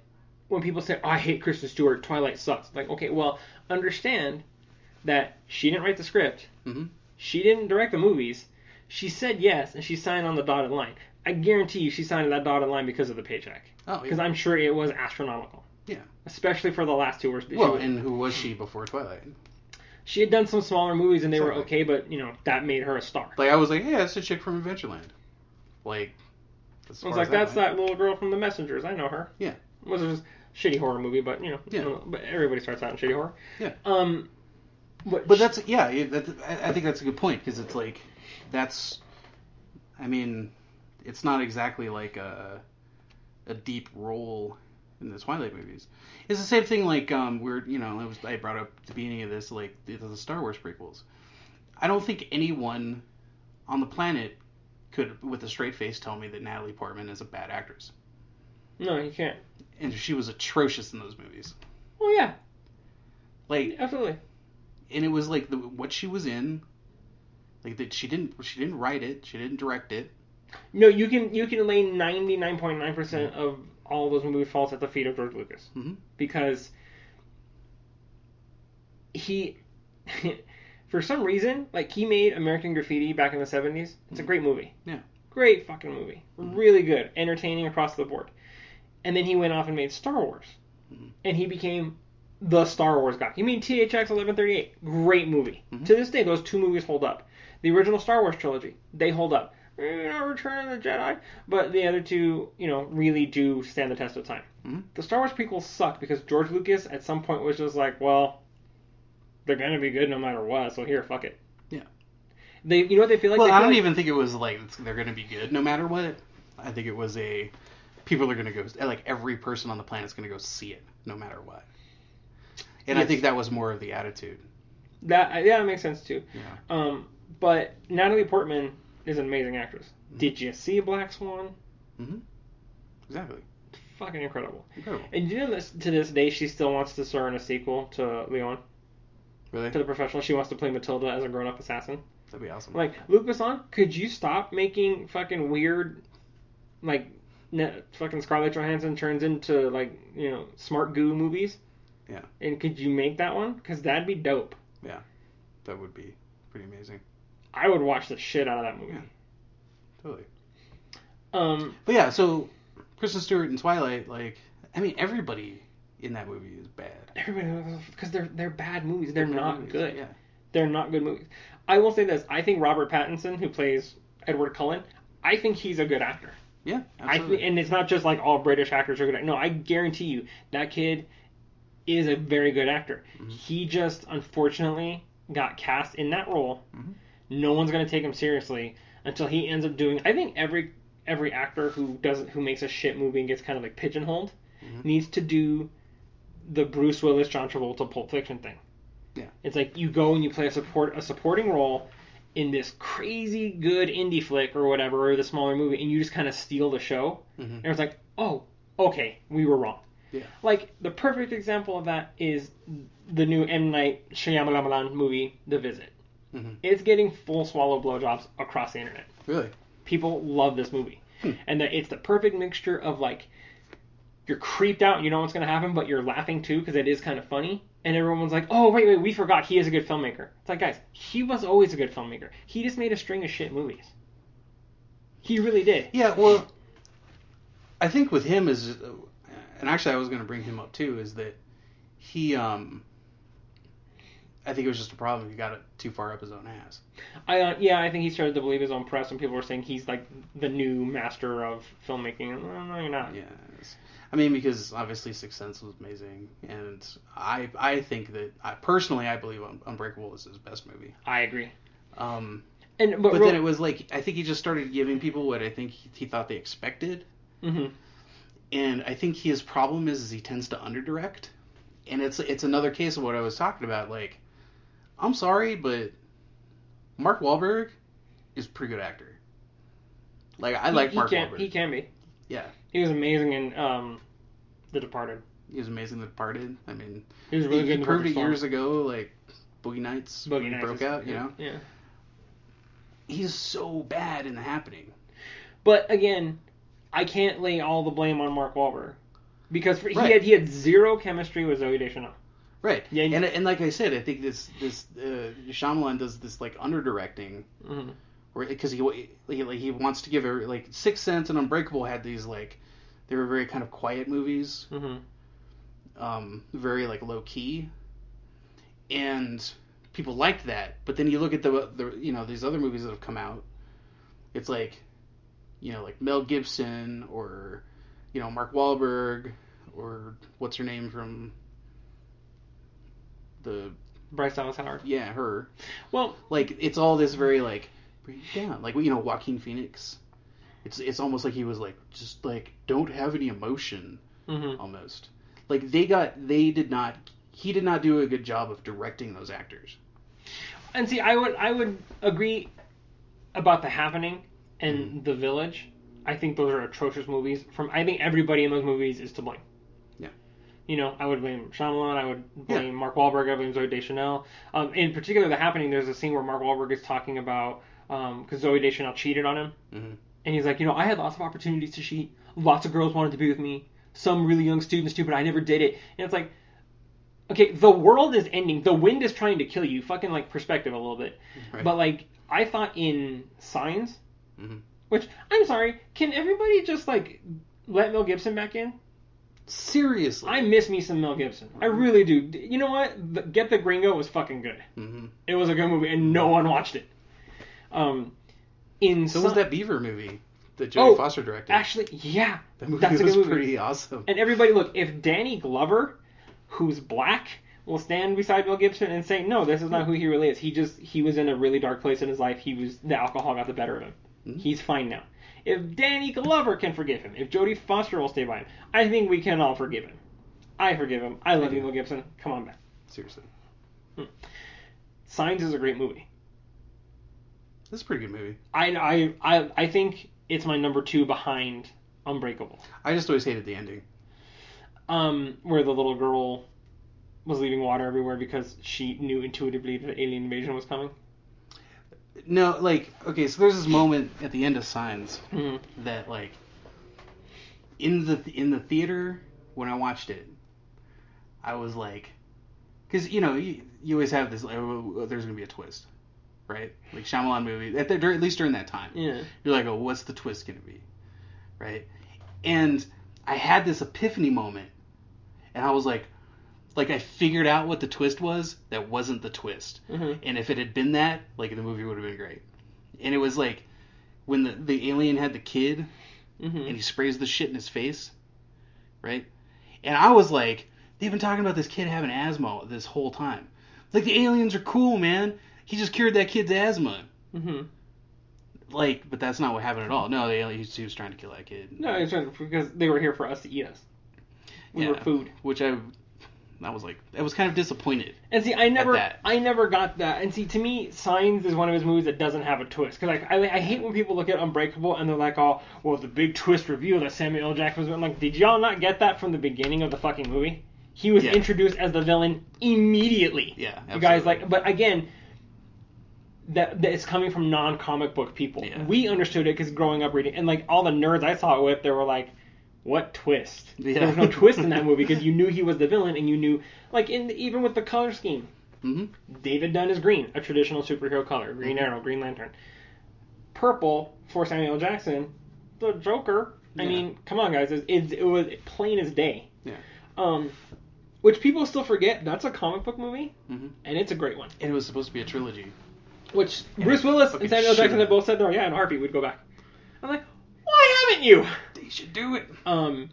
when people say, oh, I hate Kristen Stewart, Twilight sucks, like, okay, well, understand that she didn't write the script, Mhm. she didn't direct the movies, she said yes, and she signed on the dotted line. I guarantee you she signed that dotted line because of the paycheck. Oh, Because yeah. I'm sure it was astronomical. Yeah. Especially for the last two. She, Well, and who was she before Twilight? she had done some smaller movies and they were okay, but, you know, that made her a star. Like I was like, hey, that's a chick from Adventureland. Like. I was like, that's went. that little girl from The Messengers. I know her. Yeah. Was a shitty horror movie, but, you know, Yeah. but everybody starts out in shitty horror. Yeah. Um, but, But that's yeah. it- That, I think that's a good point because it's like that's. I mean, it's not exactly like a a deep role in the Twilight movies. It's the same thing like um we're you know I was I brought up at the beginning of this like the, the Star Wars prequels. I don't think anyone on the planet could with a straight face tell me that Natalie Portman is a bad actress. No, you can't. And she was atrocious in those movies. Well, yeah, Like absolutely. and it was like the what she was in like that she didn't she didn't write it she didn't direct it No, you can you can lay ninety nine point nine percent of all those movie faults at the feet of George Lucas Mhm. because he, (laughs) for some reason, like he made American Graffiti back in the seventies. It's a great movie. Yeah. Great fucking movie. Really good, entertaining across the board. And then he went off and made Star Wars, Mhm. and he became the Star Wars guy. You mean THX eleven thirty eight. Great movie. Mhm. To this day, those two movies hold up. The original Star Wars trilogy, they hold up. Eh, not Return of the Jedi, but the other two, you know, really do stand the test of time. Mhm. The Star Wars prequels sucked because George Lucas at some point was just like, well, they're gonna be good no matter what, so here, fuck it. Yeah. They, you know what they feel like? well i don't like, even think it was like they're gonna be good no matter what i think it was a people are gonna go like every person on the planet is gonna go see it no matter what and i think that was more of the attitude that. Yeah, that makes sense too. yeah Um, but Natalie Portman is an amazing actress. Mm-hmm. Did you see Black Swan? hmm exactly Fucking incredible. incredible And you know, this, to this day, she still wants to star in a sequel to Leon, really to the professional. She wants to play Matilda as a grown-up assassin. that'd be awesome like, Luc Besson, could you stop making fucking weird, like, ne- fucking Scarlett Johansson turns into like, you know, smart goo movies? Yeah. And could you make that one? Because that'd be dope. Yeah, that would be pretty amazing I would watch the shit out of that movie. Yeah. totally Um, but yeah so kristen stewart in twilight like i mean everybody in that movie is bad everybody, because they're they're bad movies. They're Bad not movies, good. yeah They're not good movies. I will say this: I think Robert Pattinson, who plays Edward Cullen, I think he's a good actor. Yeah I absolutely. and it's not just like all British actors are good. At, no, I guarantee you that kid is a very good actor. Mhm. He just unfortunately got cast in that role. Mhm. No one's gonna take him seriously until he ends up doing. I think every every actor who doesn't who makes a shit movie and gets kind of like pigeonholed Mhm. needs to do the Bruce Willis John Travolta Pulp Fiction thing. Yeah. It's like you go and you play a support a supporting role in this crazy good indie flick or whatever or the smaller movie and you just kind of steal the show Mhm. and it's like, oh, okay, we were wrong. Yeah. Like the perfect example of that is the new M Night Shyamalan movie, The Visit. Mhm. It's getting full swallow blowjobs across the internet. really People love this movie, Hmm. and that it's the perfect mixture of like you're creeped out, you know what's gonna happen, but you're laughing too because it is kind of funny. And everyone's like, "Oh wait, wait, we forgot he is a good filmmaker." It's like, guys, he was always a good filmmaker. He just made a string of shit movies. He really did. Yeah, well, I think with him is, and actually I was going to bring him up too, is that he, um, I think it was just a problem. He got it too far up his own ass. I uh, yeah, I think he started to believe his own press, when people were saying he's like the new master of filmmaking. Well, no, you're not. Yeah, it's- I mean because obviously Sixth Sense was amazing, and I I think that I personally I believe Unbreakable is his best movie. I agree. Um, And but, but real- then it was like I think he just started giving people what I think he, he thought they expected. Mhm. and I think his problem is, is he tends to underdirect, and it's it's another case of what I was talking about. Like, I'm sorry, but Mark Wahlberg is a pretty good actor. Like I He- like he Mark can, Wahlberg. He can be. Yeah, He was amazing in um, The Departed. he was amazing. in The Departed. I mean, He was really he, good he proved it years ago. Like Boogie Nights, Boogie Nights broke is- out. You know, Yeah. he's so bad in The Happening. But again, I can't lay all the blame on Mark Wahlberg because for, he had he had zero chemistry with Zooey Deschanel. Right. Yeah, and and like I said, I think this this uh, Shyamalan does this like underdirecting Mm-hmm. Because he, he like he wants to give her like Sixth Sense and Unbreakable had these like they were very kind of quiet movies, Mm-hmm. um, very like low key, and people liked that. But then you look at the the you know these other movies that have come out, it's like you know like Mel Gibson or you know Mark Wahlberg or what's her name from the Bryce Dallas Howard. yeah her Well, like it's all this very like it down like you know Joaquin Phoenix it's it's almost like he was like just like don't have any emotion hmm almost like they got they did not he did not do a good job of directing those actors and see, I would I would agree about the happening and the village. I think those are atrocious movies. From I think everybody in those movies is to blame. Yeah. You know, I would blame Shyamalan. I would Yeah. blame Mark Wahlberg. I would blame Zooey Deschanel. Um, in particular, the happening. There's a scene where Mark Wahlberg is talking about because Zooey Deschanel cheated on him, Mhm. and he's like, you know, I had lots of opportunities to cheat. Lots of girls wanted to be with me. Some really young students too, but I never did it. And it's like, okay, the world is ending. The wind is trying to kill you. Fucking like perspective a little bit. right But like, I thought in Signs, Mhm. which I'm sorry, can everybody just like let Mel Gibson back in? seriously I miss me some Mel Gibson. I really do. You know what? The, Get the Gringo was fucking good. hmm It was a good movie, and no one watched it. Um, in so some, was that Beaver movie that Jodie Oh, Foster directed actually, yeah, that movie that's a was good movie. pretty awesome And everybody, look, if Danny Glover, who's black, will stand beside Bill Gibson and say, no, this is not who he really is. He just, he was in a really dark place in his life. He was, the alcohol got the better of him. Mhm. He's fine now. If Danny Glover can forgive him, if Jodie Foster will stay by him, I think we can all forgive him. I forgive him. I love I you. Mel Gibson. Come on back. seriously Signs is a great movie. This is a pretty good movie I, I, I, I think it's my number two behind Unbreakable. I just always hated the ending um, where the little girl was leaving water everywhere because she knew intuitively that alien invasion was coming. no like okay so there's this moment at the end of Signs Mm-hmm. that like in the in the theater when I watched it, I was like, because you know you, you always have this like, oh, there's gonna be a twist, right? Like Shyamalan movie at, the, at least during that time, Yeah. you're like, oh, what's the twist gonna be, right? And I had this epiphany moment, and I was like, like I figured out what the twist was that wasn't the twist, Mm-hmm. and if it had been that, like the movie would have been great. And it was like when the the alien had the kid Mm-hmm. and he sprays the shit in his face, right? And I was like, they've been talking about this kid having asthma this whole time. Like the aliens are cool, man. He just cured that kid's asthma. Mm-hmm. Like, but that's not what happened at all. No, the alien, he was trying to kill that kid. No, it's just because they were here for us to eat us. We were food. Which I, I was like, I was kind of disappointed. And see, I never. I never got that. And see, to me, Signs is one of his movies that doesn't have a twist. Because I, I, I hate when people look at Unbreakable and they're like, oh, well, the big twist reveal that Samuel L. Jackson was. I'm like, did y'all not get that from the beginning of the fucking movie? He was Yeah. introduced as the villain immediately. Yeah, You guys like, but again, that, that it's coming from non-comic book people. Yeah. We understood it because growing up reading, and like all the nerds I saw it with, they were like, "What twist?" Yeah. There was no (laughs) twist in that movie because you knew he was the villain, and you knew, like, in even with the color scheme, hmm David Dunn is green, a traditional superhero color. Green Mhm. Arrow, Green Lantern. Purple for Samuel Jackson, the Joker. I Yeah. mean, come on, guys, it, it, it was plain as day. Yeah. Um, which people still forget. That's a comic book movie, hmm and it's a great one. And it was supposed to be a trilogy. Which Yeah, Bruce Willis and Samuel Jackson have both said, "No, yeah, in a heartbeat we'd go back." I'm like, why haven't you? They should do it. Um,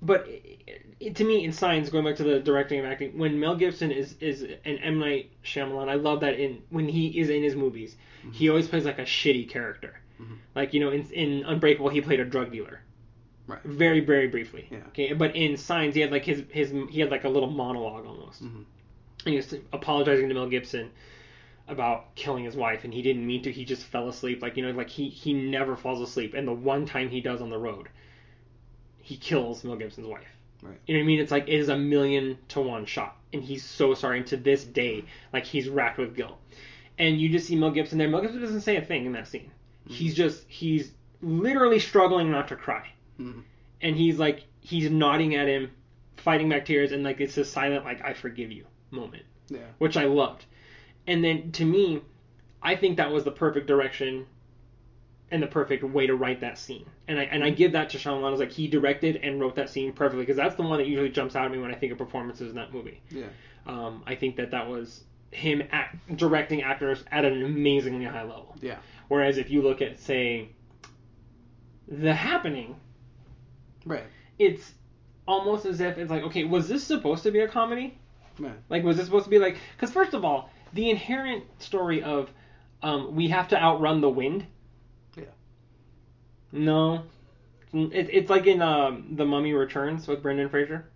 but it, it, to me, in Signs, going back to the directing and acting, when Mel Gibson is is an M Night Shyamalan, I love that in when he is in his movies, he always plays like a shitty character. Mhm. Like you know, in in Unbreakable, he played a drug dealer. Right. Very very briefly. Yeah. Okay, but in Signs, he had like his his he had like a little monologue almost. Mhm. And he was apologizing to Mel Gibson about killing his wife, and he didn't mean to. He just fell asleep. Like you know, like he he never falls asleep, and the one time he does on the road, he kills Mel Gibson's wife. Right. You know what I mean? It's like it is a million to one shot, and he's so sorry. And to this day, like he's racked with guilt. And you just see Mel Gibson there. Mel Gibson doesn't say a thing in that scene. He's just he's literally struggling not to cry, mm-hmm. and he's like he's nodding at him, fighting back tears, and like it's a silent like I forgive you moment Yeah. which I loved. And then to me, I think that was the perfect direction and the perfect way to write that scene. And I and I give that to Shyamalan. I was like he directed and wrote that scene perfectly because that's the one that usually jumps out at me when I think of performances in that movie. Yeah. Um, I think that that was him act, directing actors at an amazingly high level. Yeah. Whereas if you look at say The Happening, Right. it's almost as if it's like okay, was this supposed to be a comedy? Right. Like, was this supposed to be like? Because first of all, the inherent story of um, we have to outrun the wind. Yeah. No, it, it's like in um, the Mummy Returns with Brendan Fraser.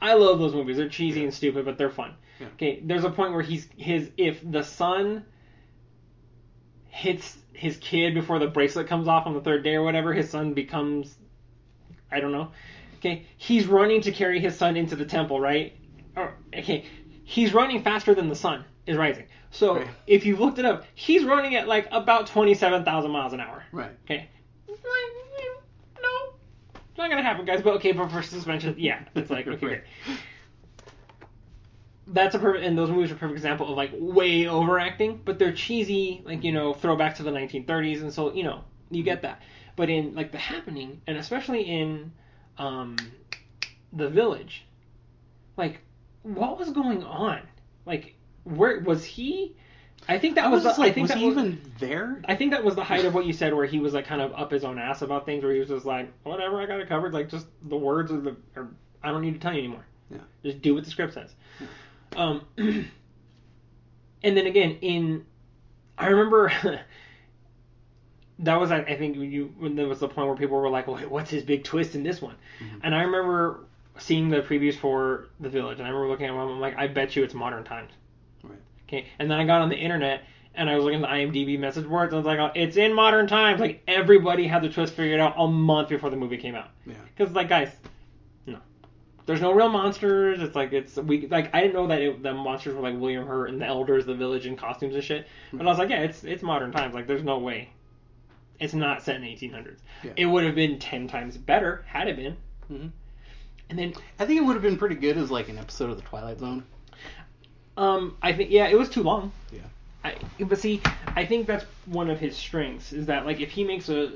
I love those movies. They're cheesy Yeah. and stupid, but they're fun. Yeah. Okay, there's a point where he's his if the sun hits his kid before the bracelet comes off on the third day or whatever, his son becomes I don't know. Okay, he's running to carry his son into the temple, right? Or, okay, he's running faster than the sun is rising. So Right. if you looked it up, he's running at like about twenty-seven thousand miles an hour. Right. Okay. Like, no, it's not gonna happen, guys. But okay, but for suspension, yeah, it's like okay. Right. That's a perfect, and those movies are a perfect example of like way overacting, but they're cheesy, like you know, throwback to the 1930s, and so you know, you get that. But in like The Happening, and especially in um, The Village, like what was going on? Like where was he? I think that I was the, just like, I think was that he was, even there? I think that was the height of what you said, where he was like kind of up his own ass about things, where he was just like, whatever, I got it covered. Like just the words of the, or I don't need to tell you anymore. Yeah. Just do what the script says. Um, (clears throat) and then again in, I remember. (laughs) that was I think when you when there was the point where people were like, well, what's his big twist in this one? Mhm. And I remember seeing the previews for The Village, and I remember looking at them, I'm like, I bet you it's modern times. Okay, and then I got on the internet and I was looking at the IMDb message boards, and I was like, oh, it's in modern times. Like everybody had the twist figured out a month before the movie came out. Yeah. Because like guys, no, there's no real monsters. It's like it's we like I didn't know that it, the monsters were like William Hurt and the Elders, the Village, and costumes and shit. But I was like, yeah, it's it's modern times. Like there's no way. It's not set in the 1800s. Yeah. It would have been ten times better had it been. Mm-hmm. And then I think it would have been pretty good as like an episode of the Twilight Zone. Um, I think yeah, it was too long. Yeah. I but see, I think that's one of his strengths is that like if he makes a,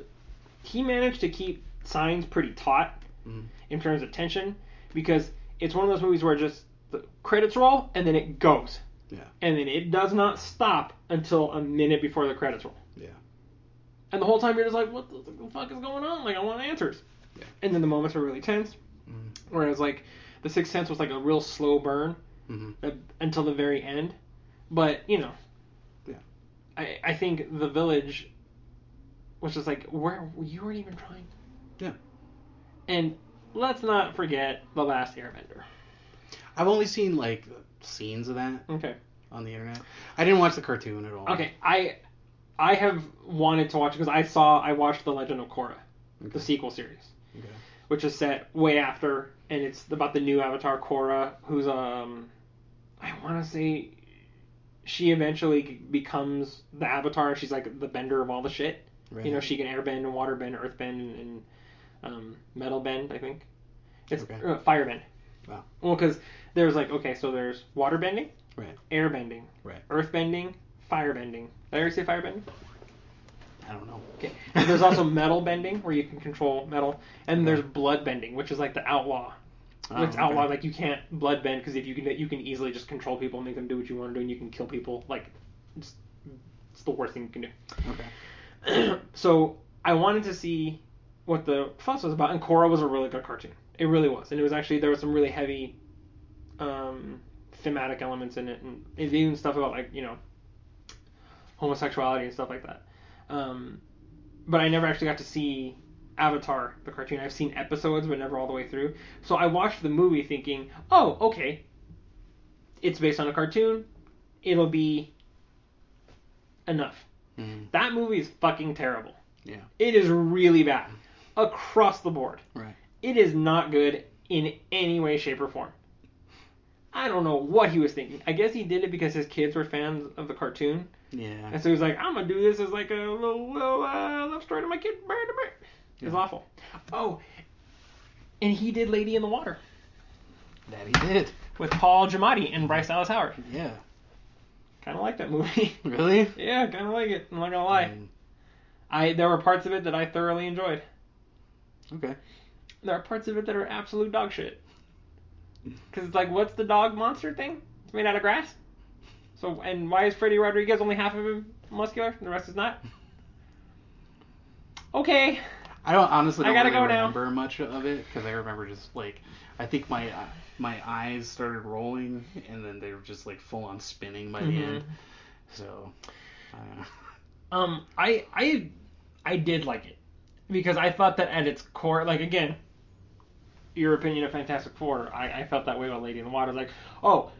he managed to keep signs pretty taut Mhm. in terms of tension because it's one of those movies where just the credits roll and then it goes Yeah. and then it does not stop until a minute before the credits roll. Yeah. And the whole time you're just like, what the, the fuck is going on? Like I want answers. Yeah. And then the moments are really tense. Mhm. Whereas like the Sixth Sense was like a real slow burn Mhm. uh, until the very end. But you know, Yeah. I I think the village was just like where you weren't even trying. Yeah. And let's not forget the last Airbender. I've only seen like scenes of that Okay. on the internet. I didn't watch the cartoon at all. Okay. I I have wanted to watch it because I saw I watched the Legend of Korra, the sequel series, Okay. which is set way after, and it's about the new Avatar Korra, who's um I want to say she eventually becomes the Avatar. She's like the bender of all the shit. Right. You know, she can airbend and waterbend, earthbend, and, and um, metal bend. I think it's Okay. uh, firebend. Wow. Well, because there's like okay, so there's water bending, Right. air bending, Right. earth bending, fire bending. Did I already say fire bending? I don't know. Okay. And there's also (laughs) metal bending where you can control metal, and there's blood bending, which is like the outlaw. Oh, it's okay. outlaw. Like you can't blood bend because if you can, you can easily just control people, and make them do what you want to do, and you can kill people. Like, it's, it's the worst thing you can do. Okay. (clears throat) so I wanted to see what the fuss was about, and Korra was a really good cartoon. It really was, and it was actually there was some really heavy um, thematic elements in it, and even stuff about like you know homosexuality and stuff like that. Um, but I never actually got to see Avatar the cartoon. I've seen episodes, but never all the way through. So I watched the movie thinking, oh, okay, it's based on a cartoon. It'll be enough. Mm, That movie is fucking terrible. Yeah. It is really bad across the board. Right. It is not good in any way, shape, or form. I don't know what he was thinking. I guess he did it because his kids were fans of the cartoon, Yeah. and so he was like, "I'm gonna do this as like a little, little uh, love story to my kid." It was Yeah. awful. Oh, and he did Lady in the Water That he did. with Paul Giamatti and Bryce Dallas Howard. Yeah. Kind of like that movie. (laughs) Really? yeah, kind of like it. I'm not gonna lie. Mm, I there were parts of it that I thoroughly enjoyed. okay. There are parts of it that are absolute dog shit. Because it's like, what's the dog monster thing? It's made out of grass. So, and why is Freddy Rodriguez only half of him muscular and the rest is not? (laughs) Okay. I don't honestly I don't gotta really go now. remember much of it because I remember just like I think my uh, my eyes started rolling and then they were just like full on spinning by the Mhm. end. So. Uh, Um, I I I did like it because I thought that at its core, like again, your opinion of Fantastic Four, I, I felt that way about Lady in the Water. Like, oh,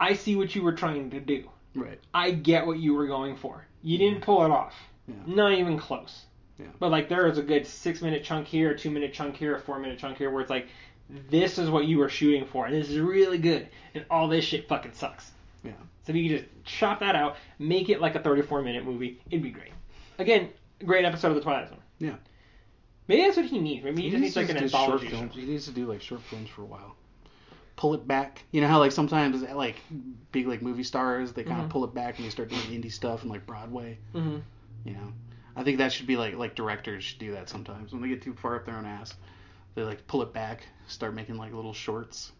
I see what you were trying to do. right. I get what you were going for. You didn't pull it off. Yeah. Not even close. Yeah. But like there is a good six minute chunk here, a two minute chunk here, a four minute chunk here, where it's like, this is what you were shooting for, and this is really good, and all this shit fucking sucks. Yeah. So if you could just chop that out, make it like a 34 minute movie, it'd be great. Again, great episode of the Twilight Zone. Yeah. Maybe that's what he needs. Maybe he, just needs like an do short films. He needs to do like short films for a while. Pull it back. You know how like sometimes like big like movie stars they kind of Mhm. pull it back and they start doing indie stuff and like Broadway. Mm hmm You know, I think that should be like like directors should do that sometimes when they get too far up their own ass. They like pull it back, start making like little shorts,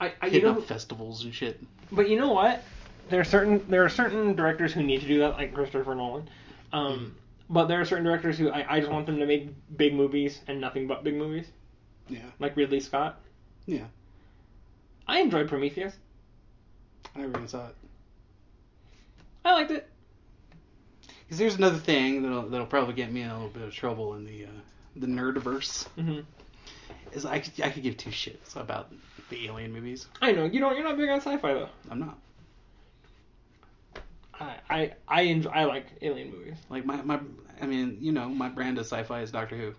I, I you know, up festivals and shit. but you know what? There are certain there are certain directors who need to do that, like Christopher Nolan. Um, but there are certain directors who I, I just want them to make big movies and nothing but big movies, Yeah, like Ridley Scott. yeah. I enjoyed Prometheus. I never even saw it. I liked it. Because there's another thing that'll that'll probably get me in a little bit of trouble in the uh, the nerdverse. hmm Is I could I could give two shits about the alien movies. I know you don't. You're not big on sci-fi though. I'm not. I I I enjoy. I like alien movies. Like my, my I mean, you know, my brand of sci-fi is Doctor Who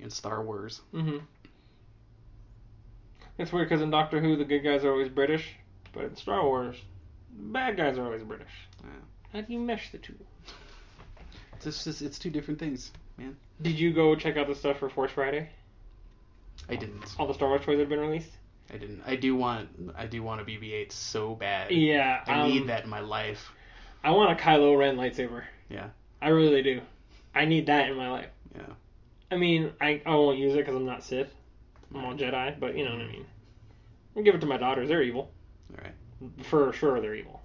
and Star Wars. hmm It's weird because in Doctor Who the good guys are always British, but in Star Wars, the bad guys are always British. Yeah. How do you mesh the two? It's just it's, two different things, man. Did you go check out the stuff for Force Friday? I didn't. All the Star Wars toys that have been released. I didn't. I do want I do want a BB-8 so bad. Yeah, I um, need that in my life. I want a Kylo Ren lightsaber. Yeah. I really do. I need that in my life. Yeah. I mean, I, I won't use it because I'm not Sith. I'm all Jedi, but you know what I mean. I'll give it to my daughters. They're evil. All right. For sure, they're evil.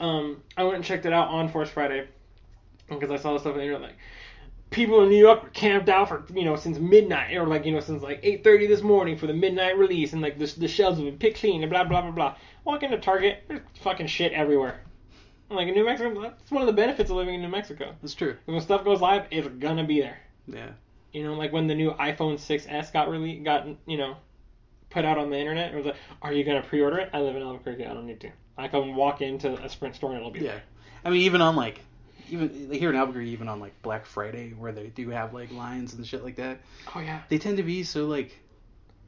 Um, I went and checked it out on Force Friday because I saw the stuff on the internet. Like, people in New York were camped out for you know since midnight, or like you know since like 8:30 this morning for the midnight release, and like the, the shelves have been picked clean and blah blah blah blah. Walk into Target, there's fucking shit everywhere. Like in New Mexico, that's one of the benefits of living in New Mexico. That's true. When stuff goes live, it's gonna be there. Yeah. You know, like when the new iPhone 6s got really got you know put out on the internet, it was like, are you gonna pre-order it? I live in Albuquerque, I don't need to. I can walk into a Sprint store and it'll be Yeah. there. I mean, even on like, even here in Albuquerque, even on like Black Friday, where they do have like lines and shit like that, Oh yeah. they tend to be so like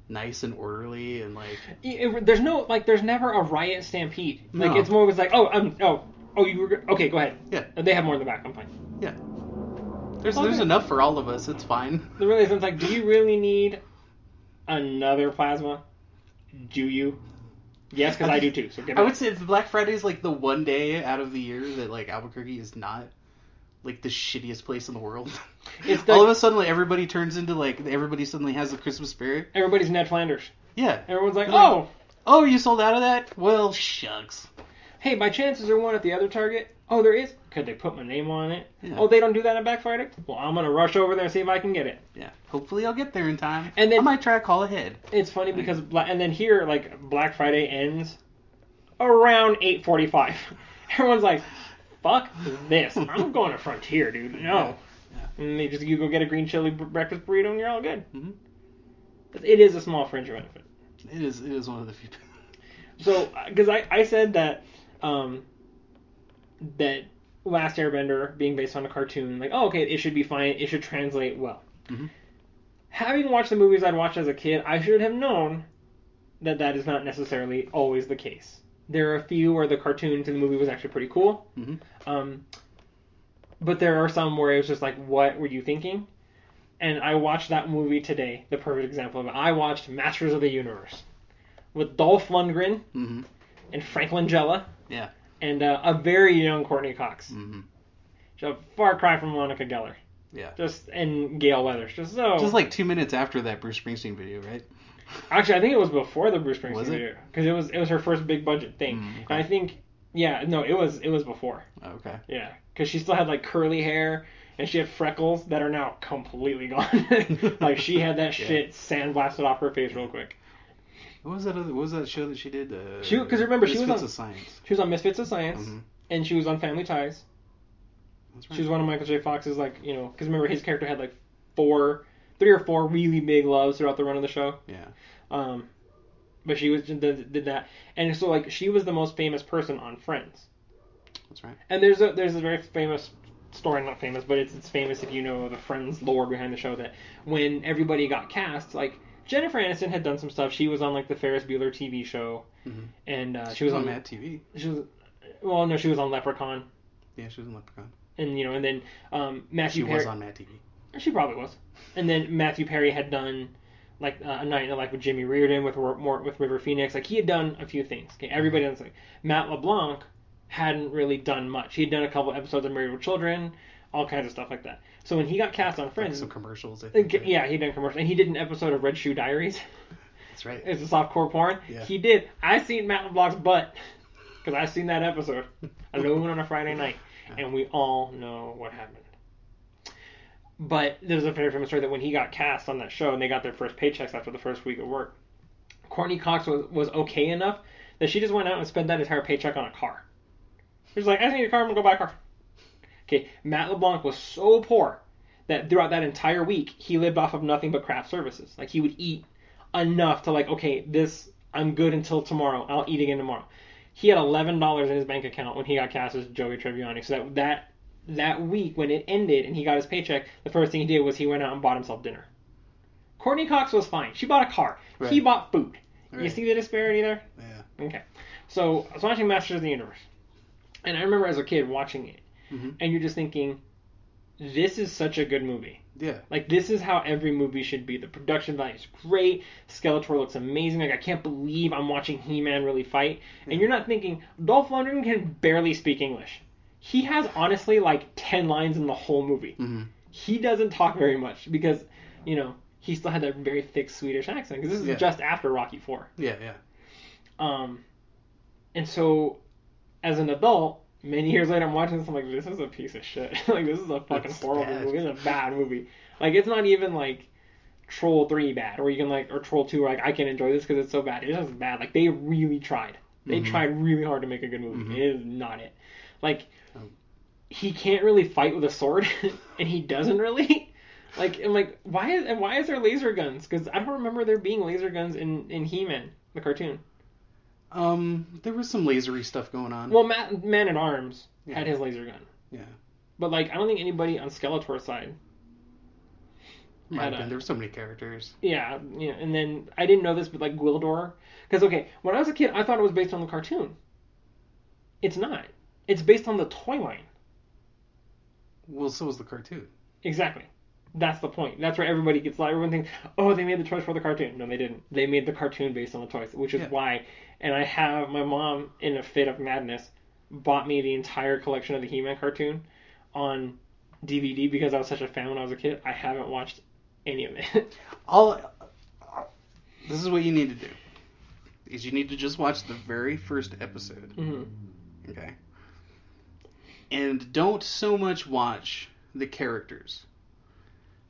nice and orderly and like It- it- there's no like there's never a riot stampede. Like No. it's more was like oh um oh oh you were okay go ahead. Yeah. They have more in the back. I'm fine. yeah. There's there's enough for all of us. It's fine. The really isn't like do you really need another plasma? Do you? Yes, because I do too. So give I would say it's Black Friday is like the one day out of the year that like Albuquerque is not like the shittiest place in the world. (laughs) It's the- All of a sudden, like, everybody turns into like everybody suddenly has the Christmas spirit. Everybody's Ned Flanders. Yeah. Everyone's like, oh, Oh, you sold out of that? Well, shucks. hey, by chance is there one at the other Target? Oh, there is. Could they put my name on it? Yeah. Oh, they don't do that in Black Friday? Well, I'm gonna rush over there and see if I can get it. Yeah. Hopefully, I'll get there in time. And then- I might try to call ahead. It's funny because and then here like Black Friday ends around 8:45. (laughs) Everyone's like, "Fuck this! I'm (laughs) going to Frontier, dude. No." Yeah. And they just you go get a green chili breakfast burrito and you're all good. Mhm. It is a small fringe benefit. It is. It is one of the few. (laughs) So, because I, I said that um, that Last Airbender being based on a cartoon, like, oh, okay, it should be fine. It should translate well. Mhm. Having watched the movies I'd watched as a kid, I should have known that that is not necessarily always the case. There are a few where the cartoon to the movie was actually pretty cool. Mhm. Um, but there are some where it was just like, what were you thinking? And I watched that movie today, the perfect example of it. I watched Masters of the Universe with Dolph Lundgren Mhm. and Frank Langella Yeah. And uh, a very young Courteney Cox. Mhm. Just a far cry from Monica Geller. Yeah. Just and Gale Weathers. Just so. Just like two minutes after that Bruce Springsteen video, right? actually, I think it was before the Bruce Springsteen Was it? video because it was it was her first big budget thing, Mm, okay. and I think yeah no it was it was before Oh, okay. yeah because she still had like curly hair and she had freckles that are now completely gone. (laughs) like she had that (laughs) Yeah. shit sandblasted off her face real quick. What was that? Other, what was that show that she did? Uh, She- 'cause remember, she was Misfits on- of Science. She was on Misfits of Science Mhm. and she was on Family Ties. That's right. She was one of Michael J. Fox's like you know because remember his character had like four, three or four really big loves throughout the run of the show. Yeah. Um, but she was did, did that, and so like she was the most famous person on Friends. That's right. And there's a there's a very famous story, not famous, but it's it's famous if you know the Friends lore behind the show that when everybody got cast, like Jennifer Aniston had done some stuff. She was on like the Ferris Bueller TV show, Mhm. and uh, She was on Mad TV. She was well, no, she was on Leprechaun, Yeah, she was on Leprechaun. and you know, and then um, She Matthew was on Mad TV. She probably was. And then Matthew Perry had done like uh, a night in the life with Jimmy Reardon with more with River Phoenix. Like he had done a few things. Okay, everybody else like Matt LeBlanc hadn't really done much. He had done a couple episodes of Married with Children, all kinds of stuff like that. So when he got cast on Like Friends, some commercials. I like, think, right? yeah, he done commercials, and he did an episode of Red Shoe Diaries. That's right. It's a softcore porn. Yeah. He did. I seen Matt LeBlanc's butt because I seen that episode alone (laughs) on a Friday night, and we all know what happened. But there's a very famous story that when he got cast on that show and they got their first paychecks after the first week of work, Courteney Cox was, was okay enough that she just went out and spent that entire paycheck on a car. She was like, I just need a car, I'm gonna go buy a car. Okay, Matt LeBlanc was so poor that throughout that entire week he lived off of nothing but craft services. Like he would eat enough to like, okay, this I'm good until tomorrow. I'll eat again tomorrow. He had eleven dollars in his bank account when he got cast as Joey Tribbiani. So that that that week when it ended and he got his paycheck, the first thing he did was he went out and bought himself dinner. Courteney Cox was fine. She bought a car. He bought food. You see the disparity there? Yeah. Okay. So I was watching Masters of the Universe. And I remember as a kid watching it. Mhm. And you're just thinking, this is such a good movie. Yeah. Like this is how every movie should be. The production value is great. Skeletor looks amazing. Like I can't believe I'm watching He-Man really fight. And you're not thinking Dolph Lundgren can barely speak English. He has honestly like ten lines in the whole movie. hmm He doesn't talk very much because, you know, he still had that very thick Swedish accent. Because this is Yeah. just after Rocky Four. Yeah. Yeah. Um, and so, as an adult, many years later, I'm watching this. I'm like, this is a piece of shit. (laughs) like, this is a fucking It's horrible bad. movie. This is a bad movie. Like, it's not even like Troll Three bad, or you can like, or Troll Two, where like I can enjoy this because it's so bad. It's just bad. Like they really tried. They Mhm. tried really hard to make a good movie. Mhm. It is not it. Like, Oh. he can't really fight with a sword, (laughs) and he doesn't really. (laughs) Like, I'm like, why is and why is there laser guns? Because I don't remember there being laser guns in in He-Man, the cartoon. Um, there was some lasery stuff going on. Well, Man, Man at Arms Yeah. had his laser gun, yeah. but like I don't think anybody on Skeletor's side Might have There were so many characters. Yeah, yeah, and then I didn't know this, but like Gwildor, because okay, when I was a kid, I thought it was based on the cartoon. It's not. It's based on the toy line. Well, so was the cartoon. Exactly. That's the point. That's where everybody gets like everyone thinks, oh, they made the toys for the cartoon. No, they didn't. They made the cartoon based on the toys, which is Yeah. why. And I have my mom in a fit of madness bought me the entire collection of the He-Man cartoon on DVD because I was such a fan when I was a kid. I haven't watched any of it. (laughs) All. This is what you need to do. Is you need to just watch the very first episode. hmm Okay. And don't so much watch the characters.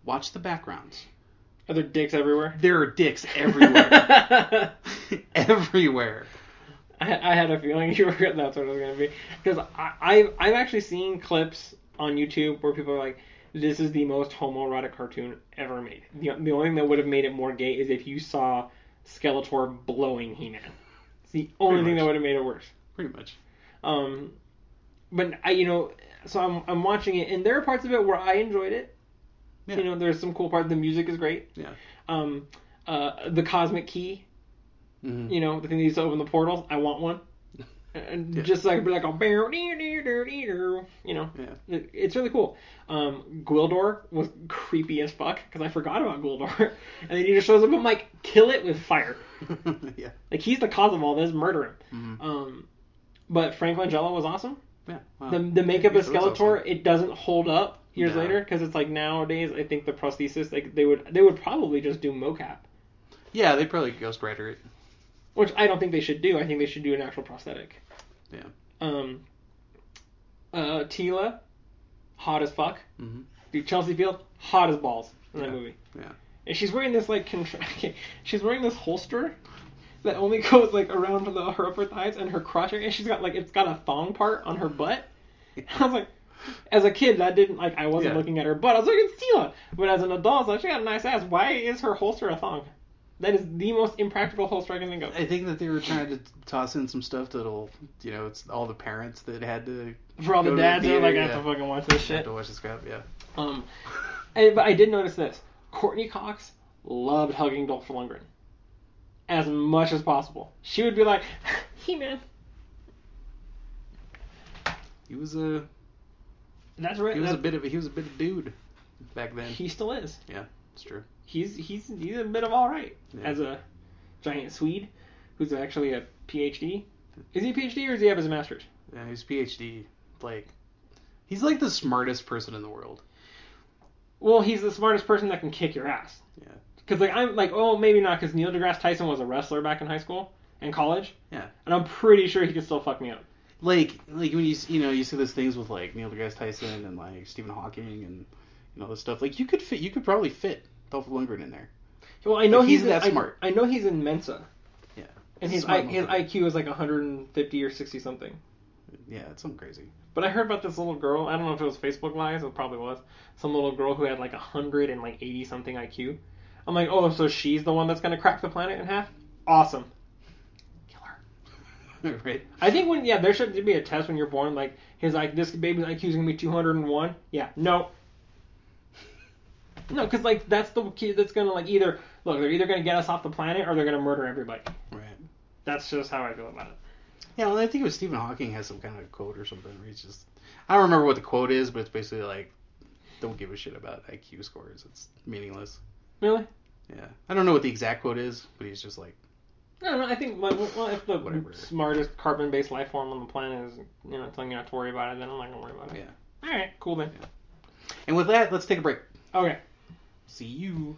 Watch the backgrounds. Are there dicks everywhere? There are dicks everywhere. (laughs) Everywhere. I had a feeling (laughs) you were that's what it was gonna be because I, I I've actually seen clips on YouTube where people are like, "This is the most homoerotic cartoon ever made." The, the only thing that would have made it more gay is if you saw Skeletor blowing He-Man. It's the only Pretty thing that would have made it worse. Pretty much. Um, but I, you know, so I'm I'm watching it, and there are parts of it where I enjoyed it. Yeah. You know, there's some cool parts. The music is great. Yeah. Um, uh, the cosmic key. Mm-hmm. You know, the thing that used to open the portals. I want one. (laughs) And Yeah. just like be like a bear, you know, Yeah. it, it's really cool. Um, Gwildor was creepy as fuck because I forgot about Gwildor, (laughs) and then he just shows up. I'm like, kill it with fire. (laughs) yeah. Like he's the cause of all this. Murder him. Mhm. Um, but Frank Langella was awesome. Yeah. Wow. The the makeup of Skeletor awesome. it doesn't hold up years No. later because it's like nowadays I think the prosthesis like they would they would probably just do mocap, Yeah, they probably ghost ghostwriter it. which I don't think they should do. I think they should do an actual prosthetic. Yeah. Um. Uh, Teela, hot as fuck. hmm Dude, Chelsea Field, hot as balls in that movie. Yeah. And she's wearing this like contra- (laughs) she's wearing this holster that only (laughs) goes like around the, her upper thighs and her crotch area. And she's got like it's got a thong part on her butt. I was like, as a kid, that didn't like I wasn't Yeah. looking at her butt. I was like, it's Teela. But as an adult, I was like, she got a nice ass. Why is her holster a thong? That is the most impractical holster I can think of. I think that they were trying to toss in some stuff that'll, you know, it's all the parents that had to For all the dads, theater, like, I yeah. have to fucking watch this have shit. to watch this crap. Yeah. Um, and, but I did notice this. Courteney Cox loved hugging Dolph Lundgren as much as possible. She would be like, (laughs) "He man, He was a that's right." he was a bit of a, he was a bit of dude back then. He still is. yeah, it's true. He's he's he's a bit of all right Yeah. as a giant Swede who's actually a PhD. Hmm. Is he a PhD or does he have his master's? Yeah, he's PhD. Like, he's like the smartest person in the world. Well, he's the smartest person that can kick your ass. Yeah. Because like I'm like, oh, maybe not, because Neil deGrasse Tyson was a wrestler back in high school and college, Yeah. and I'm pretty sure he could still fuck me up. Like, like when you you know you see those things with like Neil deGrasse Tyson and like Stephen Hawking and you know this stuff. Like you could fit you could probably fit Dolph Lundgren in there. Well, I know Like, he's he's, that I- smart. I, know he's in Mensa, Yeah. and his I, his. IQ is like 150 or 60 something. Yeah, it's something crazy. But I heard about this little girl. I don't know if it was Facebook lies. It probably was. Some little girl who had like 100 and like 80 something IQ. I'm like, oh, so she's the one that's gonna crack the planet in half? Awesome. (laughs) Right. I think when yeah, there should be a test when you're born. Like his like this baby's IQ is gonna be 201. Yeah, no. (laughs) No, because like that's the kid that's gonna like either look they're either gonna get us off the planet or they're gonna murder everybody. Right. That's just how I feel about it. Yeah, well, I think it was Stephen Hawking has some kind of quote or something where he's just I don't remember what the quote is, but it's basically like don't give a shit about IQ scores. It's meaningless. Really? Yeah. I don't know what the exact quote is, but he's just like No, no. I think like, well, if the Whatever. smartest carbon-based life form on the planet is you know telling you not to worry about it, then I'm not gonna worry about it. yeah. All right, cool then. And with that, let's take a break. Okay. See you.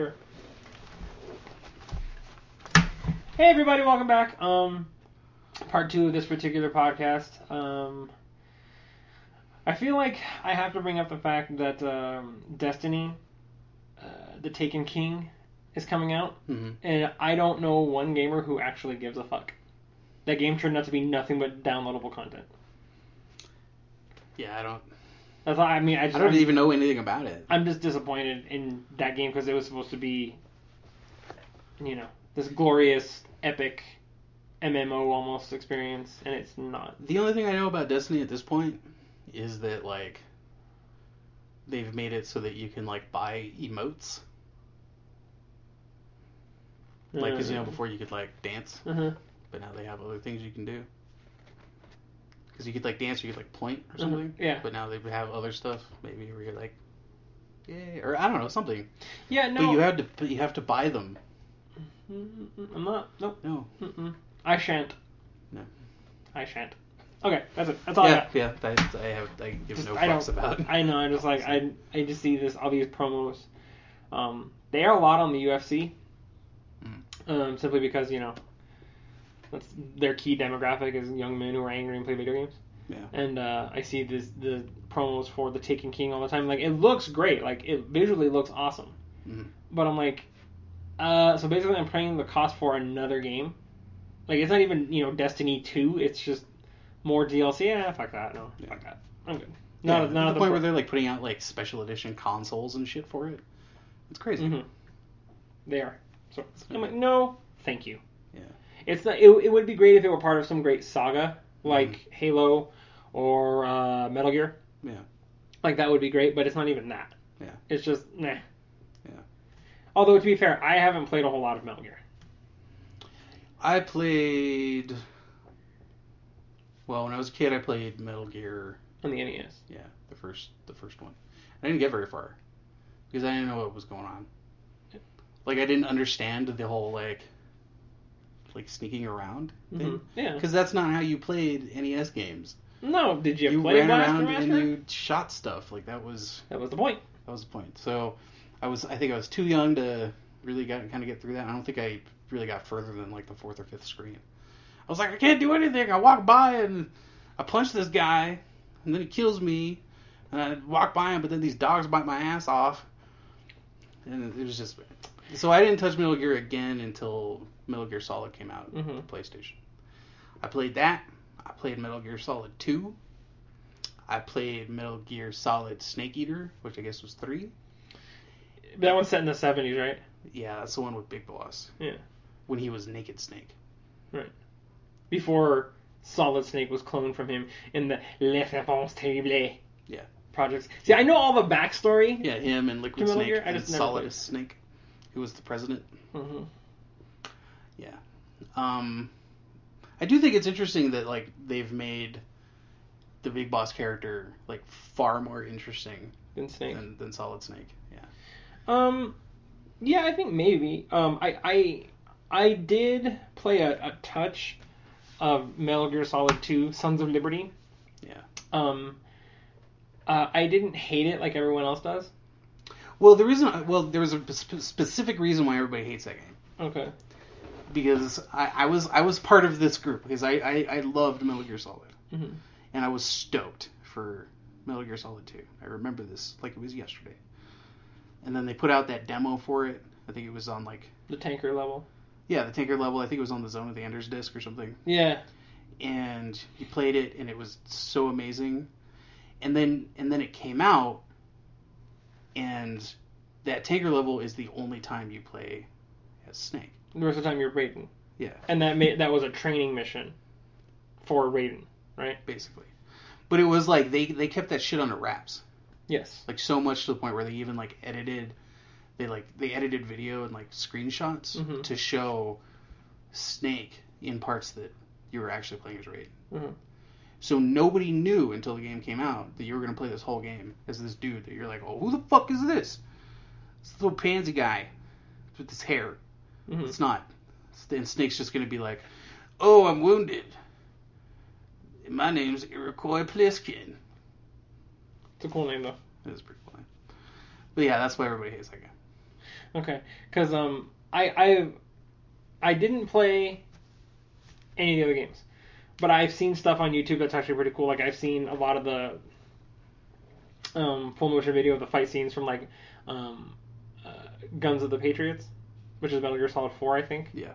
Sure. Hey everybody, welcome back. Um, part two of this particular podcast. Um, I feel like I have to bring up the fact that um, Destiny, uh, the Taken King, is coming out, hmm and I don't know one gamer who actually gives a fuck. That game turned out to be nothing but downloadable content. Yeah, I don't. That's all. I mean, I just I don't I'm, even know anything about it. I'm just disappointed in that game because it was supposed to be, you know, this glorious, epic MMO almost experience, and it's not. The only thing I know about Destiny at this point is that like they've made it so that you can like buy emotes. Like, cause you know before you could like dance, Uh-huh. but now they have other things you can do. Cause you could like dance, or you could like point or something. Yeah. But now they have other stuff, maybe where you're like, yeah, or I don't know something. Yeah, no. But you have to, but you have to buy them. I'm not. Nope. No. Mm-mm. I shan't. No. I shan't. Okay, that's it. That's all I yeah, got. yeah. That, I have, I give Just- no fucks about. (laughs) I know. I just like I. I just see this all these promos. Um, they are a lot on the UFC. Mm. Um, simply because you know, that's their key demographic is young men who are angry and play video games. Yeah. And uh, I see this the promos for the Taken King all the time. Like it looks great. Like it visually looks awesome. Mhm. But I'm like, uh, so basically I'm paying the cost for another game. Like it's not even you know Destiny two. It's just more DLC. Yeah, fuck that. No, Yeah. fuck that. I'm good. Yeah, Not, to not the at point the where they're like putting out like special edition consoles and shit for it. It's crazy. hmm They are. So I'm like, no, thank you. Yeah. It's not. It, it would be great if it were part of some great saga like Mm-hmm. Halo or uh, Metal Gear. Yeah. Like that would be great, but it's not even that. Yeah. It's just nah. Yeah. Although to be fair, I haven't played a whole lot of Metal Gear. I played. Well, when I was a kid, I played Metal Gear. on the NES. Yeah, the first, the first one. I didn't get very far because I didn't know what was going on. Like I didn't understand the whole like, like sneaking around thing. Mhm. Yeah. Because that's not how you played NES games. No, did you, You play ran Blaster around Master? and you shot stuff. Like that was That was the point. That was the point. So I was I think I was too young to really get kind of get through that. I don't think I really got further than like the fourth or fifth screen. I was like I can't do anything. I walk by and I punch this guy and then he kills me and I walk by him but then these dogs bite my ass off. And it was just so I didn't touch Metal Gear again until Metal Gear Solid came out Mhm. on the PlayStation. I played that. I played Metal Gear Solid 2. I played Metal Gear Solid Snake Eater, which I guess was 3. That one's set in the seventies, right? Yeah, that's the one with Big Boss. Yeah. When he was Naked Snake. Right. Before Solid Snake was cloned from him in the Les Enfants Terribles. Yeah. Projects. See, I know all the backstory. Yeah, him and Liquid Snake Gear? And Solid played. Snake, who was the president. Hmm Um, I do think it's interesting that like they've made the Big Boss character like far more interesting Then Snake. than, than Solid Snake. Yeah. Um, yeah, I think maybe. Um, I I I did play a, a touch of Metal Gear Solid Two: Sons of Liberty. Yeah. Um, uh, I didn't hate it like everyone else does. Well, the reason, well, there was a sp- specific reason why everybody hates that game. Okay. Because I, I was I was part of this group because I, I, I loved Metal Gear Solid Mhm. and I was stoked for Metal Gear Solid 2. I remember this like it was yesterday. And then they put out that demo for it. I think it was on like The tanker level. yeah the tanker level. I think it was on the Zone of the Enders disc or something. Yeah. And you played it and it was so amazing. And then and then it came out and that tanker level is the only time you play as Snake. The rest of the time you're Raiden. Yeah. And that ma- that was a training mission for Raiden, right? basically. But it was like they they kept that shit under wraps, Yes. like so much to the point where they even like edited, they like they edited video and like screenshots Mhm. to show Snake in parts that you were actually playing as Raiden. Mhm. So nobody knew until the game came out that you were gonna play this whole game as this dude that you're like, oh, who the fuck is this? This little pansy guy with this hair. Mhm. It's not. And Snake's just gonna be like, oh, I'm wounded. My name's Iroquois Pliskin. It's a cool name though. It was pretty funny. But yeah, that's why everybody hates that guy. Okay, because um, I I I didn't play any of the other games, but I've seen stuff on YouTube that's actually pretty cool. Like I've seen a lot of the um, full motion video of the fight scenes from like um, uh, Guns of the Patriots, which is Metal Gear Solid 4, I think. Yeah.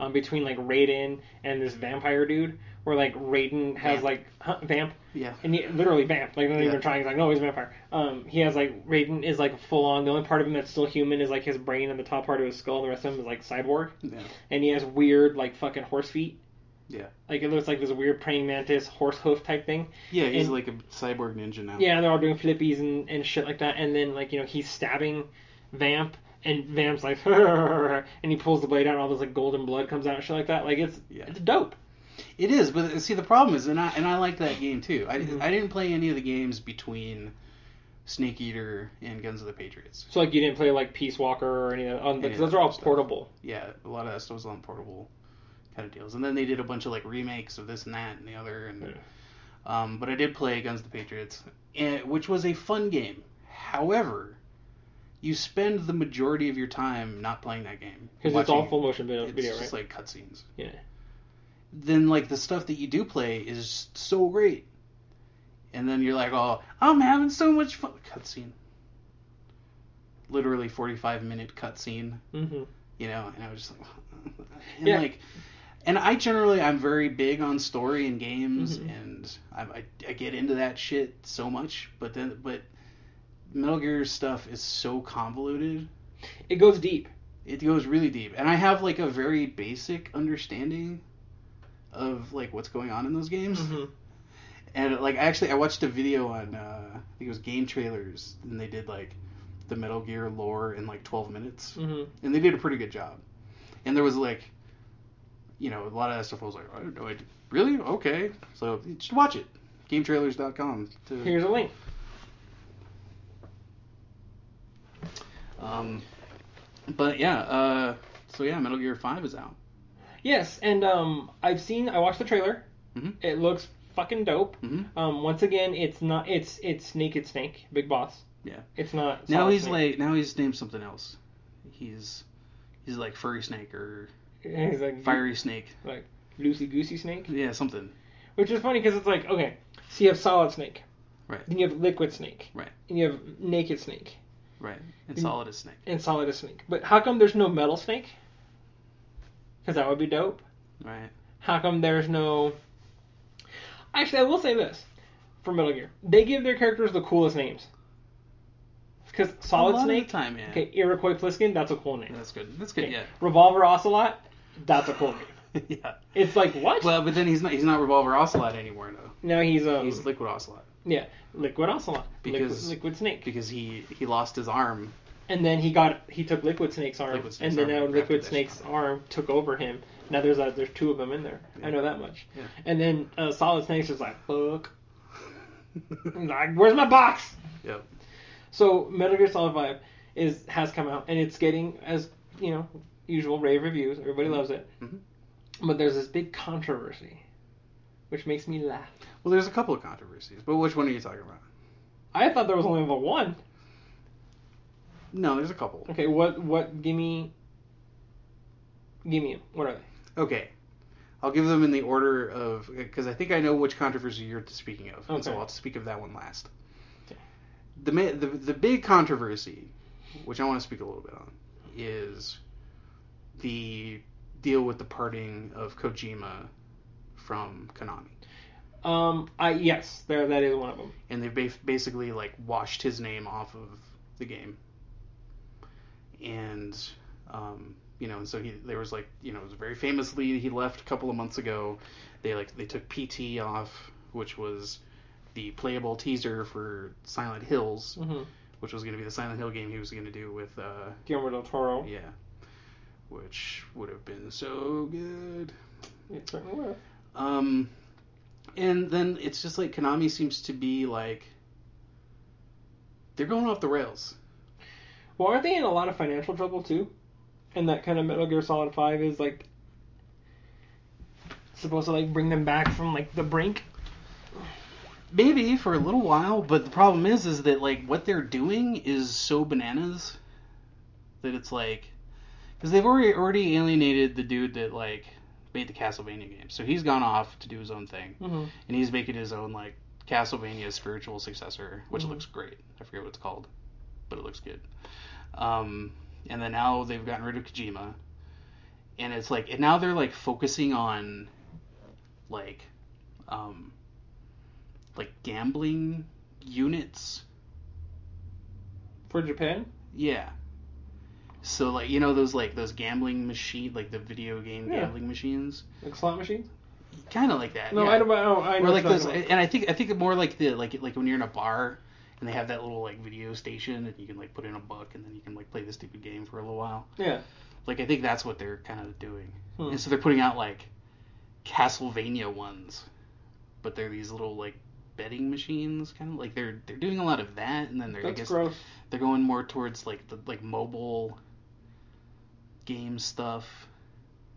Um, between like Raiden and this vampire dude, where like Raiden has Vamp. like huh, vamp, Yeah. and he literally vamp, like not Yeah. even trying. He's like, no, he's a vampire. Um, he has like Raiden is like full on. The only part of him that's still human is like his brain and the top part of his skull. And the rest of him is like cyborg, Yeah. and he has weird like fucking horse feet. Yeah. Like it looks like this weird praying mantis horse hoof type thing. Yeah, he's And- like a cyborg ninja now. Yeah, and they're all doing flippies and, and shit like that. And then like you know he's stabbing Vamp, and Vamp's like, (laughs) and he pulls the blade out, and all this like golden blood comes out and shit like that. Like it's Yeah. it's dope. It is, but see the problem is, and I and I like that game too. I, Mhm. I didn't play any of the games between Snake Eater and Guns of the Patriots. So like you didn't play like Peace Walker or any of that. Um, Any because those that are all stuff. portable. Yeah, a lot of that stuff was on portable kind of deals, and then they did a bunch of like remakes of this and that and the other. And Yeah. um, but I did play Guns of the Patriots, and, which was a fun game. However, you spend the majority of your time not playing that game Because it's all full motion video, It's video just right? like cutscenes. Yeah. then like the stuff that you do play is so great. And then you're like, oh, I'm having so much fun. Cutscene. Literally 45 minute cutscene, Mm-hmm. you know, and I was just like, (laughs) and Yeah. like, and I generally I'm very big on story in games, Mhm. and I, I I get into that shit so much, but then but Metal Gear stuff is so convoluted. It goes deep. It goes really deep, and I have like a very basic understanding of like what's going on in those games. Mm-hmm. And like actually, I watched a video on uh, I think it was Game Trailers, and they did like the Metal Gear lore in like 12 minutes, Mm-hmm. and they did a pretty good job. And there was like, you know, a lot of that stuff. I was like, I don't know, I really okay. So should watch it. GameTrailers.com. To, Here's a link. Um, but yeah, uh, so yeah, Metal Gear 5 is out. Yes, and um, I've seen. I watched the trailer. Mhm. It looks fucking dope. hmm Um, once again, it's not. It's it's Naked Snake, Big Boss. Yeah. It's not. Now he's Snake. like now he's named something else. He's he's like furry snake or (laughs) He's like fiery snake. like loosey goosey snake, Yeah, something. which is funny because it's like okay, so you have Solid Snake, Right. then you have Liquid Snake, Right. and you have Naked Snake, Right. And solid as snake. and Solid as Snake. But how come there's no Metal Snake? Because that would be dope. Right. How come there's no? Actually, I will say this for Metal Gear: they give their characters the coolest names. Because Solid Snake, time, yeah. okay, Iroquois Pliskin, that's a cool name. That's good. That's good. Okay, Yeah. Revolver Ocelot, that's a cool name. (laughs) yeah. It's like what? Well, but then he's not. He's not Revolver Ocelot anymore though. now he's um He's Liquid Ocelot yeah Liquid Ocelot, Because- Liquid, Liquid Snake, because he he lost his arm. and then he got he took Liquid Snake's arm, Liquid Snake's and then now Liquid Snake's arm took over him. Now there's a, there's two of them in there. I know that much. Yeah. And then uh, Solid Snake's just like fuck. Like, where's my box? Yep. So Metal Gear Solid 5 is has come out and it's getting as you know usual rave reviews. Everybody loves it. Mhm. But there's this big controversy, which makes me laugh. Well, there's a couple of controversies, but which one are you talking about? I thought there was only the one. No, there's a couple. Okay, what what? Give me. Give me. What are they? Okay. I'll give them in the order of because I think I know which controversy you're speaking of, and so I'll speak of that one last. Okay. The, the the big controversy, which I want to speak a little bit on, is the deal with the parting of Kojima from Konami, Um, I yes, there that is one of them. and they've ba- basically like washed his name off of the game, and um, you know, and so he there was like you know, it was very famously he left a couple of months ago. They like they took PT off, which was the playable teaser for Silent Hills, Mm-hmm. which was going to be the Silent Hill game he was going to do with uh Guillermo del Toro. yeah, which would have been so good. It certainly would. Um, and then it's just like Konami seems to be like they're going off the rails. Well, aren't they in a lot of financial trouble too? And that kind of Metal Gear Solid Five is like supposed to like bring them back from like the brink. Maybe for a little while, but the problem is, is that like what they're doing is so bananas that it's like, because they've already already alienated the dude that like made the Castlevania game. So he's gone off to do his own thing, Mm-hmm. and he's making his own like Castlevania spiritual successor, which Mhm. looks great. I forget what it's called, but it looks good. Um, and then now they've gotten rid of Kojima, and it's like, and now they're like focusing on like, um, like gambling units. For Japan? Yeah. So like you know those like those gambling machine like the video game Yeah. gambling machines, Like slot machines? kind of like that. No, yeah. I don't. I, don't, I know or like those, and I think I think more like the like like when you're in a bar and they have that little like video station and you can like put in a buck and then you can like play the stupid game for a little while. Yeah. Like I think that's what they're kind of doing, Hmm. and so they're putting out like Castlevania ones, but they're these little like betting machines, kind of like they're they're doing a lot of that, and then they're I guess gross. they're going more towards like the like mobile game stuff.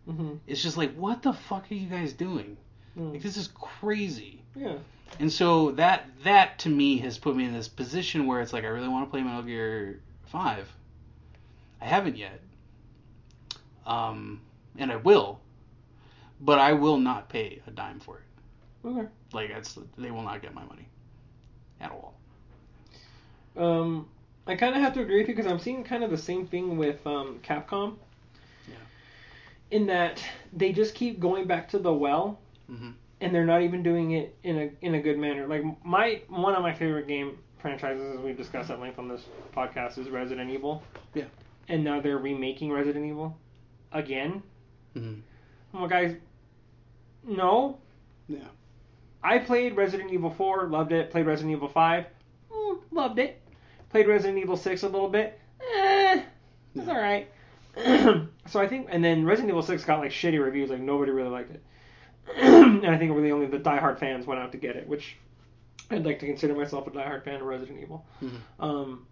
Mm-hmm. It's just like what the fuck are you guys doing? Like this is crazy. Yeah. And so that that to me has put me in this position where it's like I really want to play Metal Gear Five. I haven't yet, um, and I will, but I will not pay a dime for it. Okay. Like that's they will not get my money at all. Um, I kind of have to agree with you because I'm seeing kind of the same thing with um, Capcom. In that they just keep going back to the well, Mm-hmm. and they're not even doing it in a in a good manner. Like my one of my favorite game franchises, as we've discussed at length on this podcast, is Resident Evil. Yeah. And now they're remaking Resident Evil again. Mm-hmm. I'm like, guys, no. Yeah. I played Resident Evil 4, loved it. Played Resident Evil 5, mm, loved it. Played Resident Evil 6 a little bit, eh, it's Yeah. alright. (clears throat) so I think, and then Resident Evil 6 got like shitty reviews, like nobody really liked it. (clears throat) and I think really only the diehard fans went out to get it, which I'd like to consider myself a diehard fan of Resident Evil. Mhm. Um,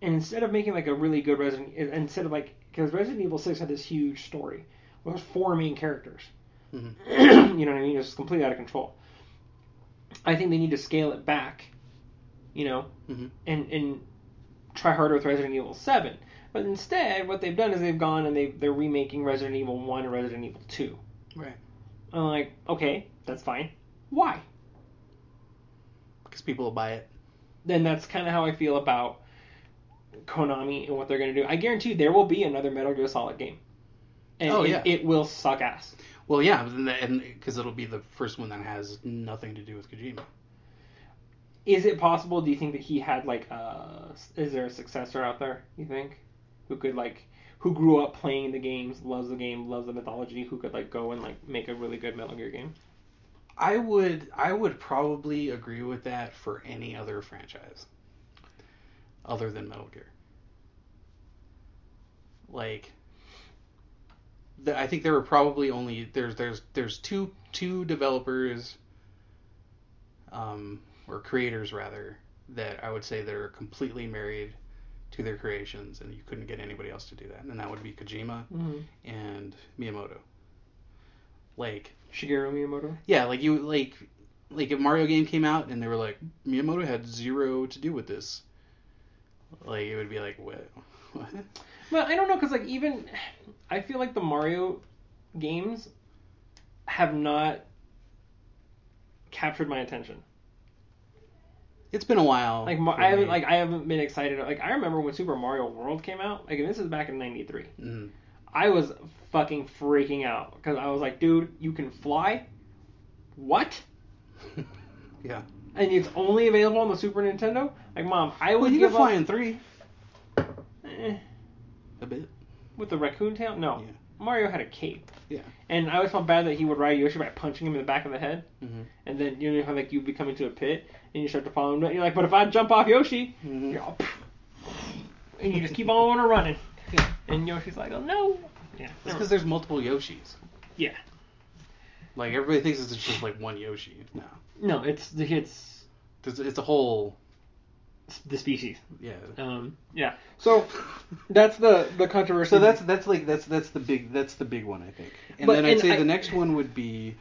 and instead of making like a really good Resident, instead of like, because Resident Evil 6 had this huge story, well, there's four main characters. Mhm. (clears throat) you know what I mean? It's completely out of control. I think they need to scale it back, you know, Mhm. and and try harder with Resident Evil Seven. But instead, what they've done is they've gone and they they're remaking Resident Evil One and Resident Evil Two. Right. I'm like, okay, that's fine. Why? Because people will buy it. Then that's kind of how I feel about Konami and what they're gonna do. I guarantee you there will be another Metal Gear Solid game. And Oh, it, yeah. it will suck ass. Well, yeah, and because it'll be the first one that has nothing to do with Kojima. Is it possible? Do you think that he had like uh is there a successor out there? You think who could like who grew up playing the games, loves the game, loves the mythology, who could like go and like make a really good Metal Gear game? I would I would probably agree with that for any other franchise other than Metal Gear. Like the, I think there were probably only there's there's there's two two developers um or creators rather that I would say that are completely married to their creations and you couldn't get anybody else to do that and that would be Kojima Mm-hmm. and Miyamoto. Like Shigeru Miyamoto. yeah, like you like like if Mario game came out and they were like Miyamoto had zero to do with this. Like it would be like what? (laughs) what? But I don't know because like even (sighs) I feel like the Mario games have not captured my attention. It's been a while. Like I haven't me. like I haven't been excited. Like I remember when Super Mario World came out. Like and this is back in '93. Mhm. I was fucking freaking out because I was like, dude, you can fly? What? (laughs) yeah. And it's only available on the Super Nintendo? Like, mom, I would Well, you give can fly up in three eh, a bit. with the raccoon tail. No, Yeah. Mario had a cape, Yeah. and I always felt bad that he would ride Yoshi by punching him in the back of the head, Mm-hmm. and then you know how like you would be coming to a pit and you start to follow him. You're like, but if I jump off Yoshi, Mhm. you're all, and you just keep on running, Yeah. and Yoshi's like, oh no. Yeah. It's because there's multiple Yoshis. Yeah. Like everybody thinks it's just like one Yoshi. No, No, it's it's it's, it's a whole. the species. Yeah. Um, yeah. So that's the the controversy. So that's that's like that's that's the big that's the big one I think. And But- then I'd and say I- the next one would be.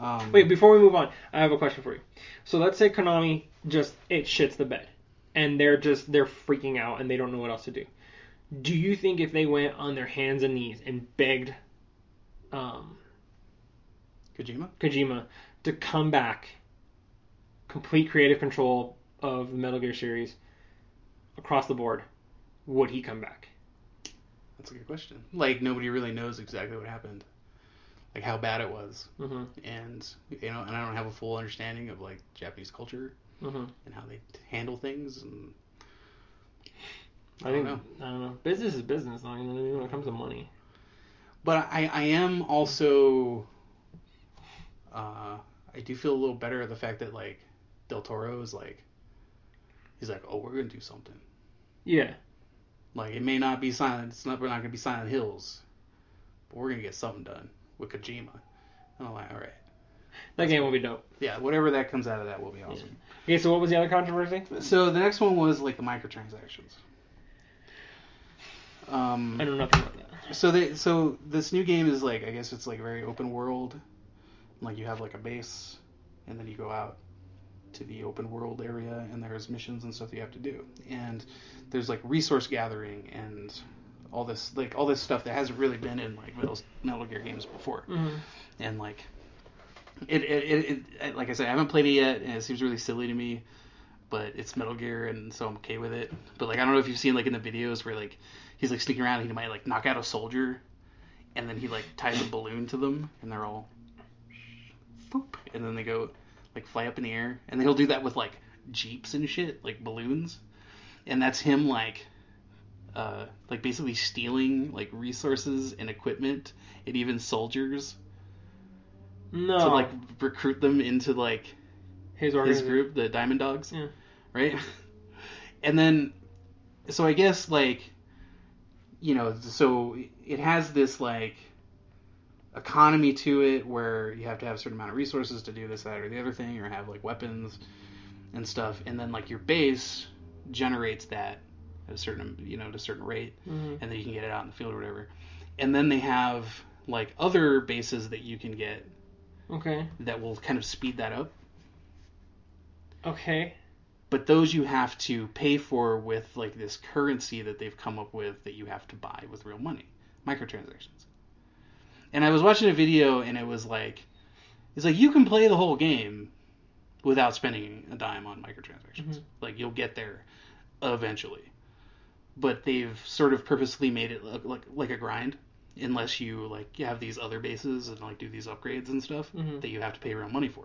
Um, Wait, before we move on, I have a question for you. So let's say Konami just it shits the bed, and they're just they're freaking out and they don't know what else to do. Do you think if they went on their hands and knees and begged um, Kojima. Kojima to come back, complete creative control of the Metal Gear series across the board, would he come back? That's a good question. Like nobody really knows exactly what happened, like how bad it was, Mm-hmm. and you know, and I don't have a full understanding of like Japanese culture Mm-hmm. and how they handle things, and I, I don't think know. I don't know. Business is business, though. You know what I mean? When it comes to money. But I, I am also, uh, I do feel a little better at the fact that like Del Toro is like, he's like, oh, we're gonna do something. Yeah. Like it may not be silent. It's not. We're not gonna be Silent Hills, but we're gonna get something done with Kojima. And I'm like, all right, That game will be dope. yeah, whatever that comes out of that will be awesome. Okay, so what was the other controversy? So the next one was like the microtransactions. I Um, know nothing about that. so they so this new game is like I guess it's like very open world. Like you have like a base, and then you go out to the open world area, and there's missions and stuff you have to do, and there's like resource gathering and all this like all this stuff that hasn't really been in like Metal, Metal Gear games before, Mm-hmm. and like it it, it it like I said I haven't played it yet, and it seems really silly to me. But it's Metal Gear, and so I'm okay with it. But like I don't know if you've seen like in the videos where like he's like sneaking around, and he might like knock out a soldier, and then he like ties a balloon to them, and they're all, boop, and then they go like fly up in the air, and he'll do that with like jeeps and shit, like balloons, and that's him like, uh, like basically stealing like resources and equipment and even soldiers No. to like recruit them into like his his group, the Diamond Dogs, Yeah. right? And then, so I guess like, you know, so it has this like economy to it where you have to have a certain amount of resources to do this, that, or the other thing, or have like weapons and stuff, and then like your base generates that at a certain, you know, at a certain rate, Mm-hmm. and then you can get it out in the field or whatever. And then they have like other bases that you can get Okay. that will kind of speed that up. Okay. but those you have to pay for with like this currency that they've come up with that you have to buy with real money microtransactions and i was watching a video and it was like it's like you can play the whole game without spending a dime on microtransactions Mhm. like you'll get there eventually but they've sort of purposely made it look like like a grind unless you like you have these other bases and like do these upgrades and stuff Mhm. that you have to pay real money for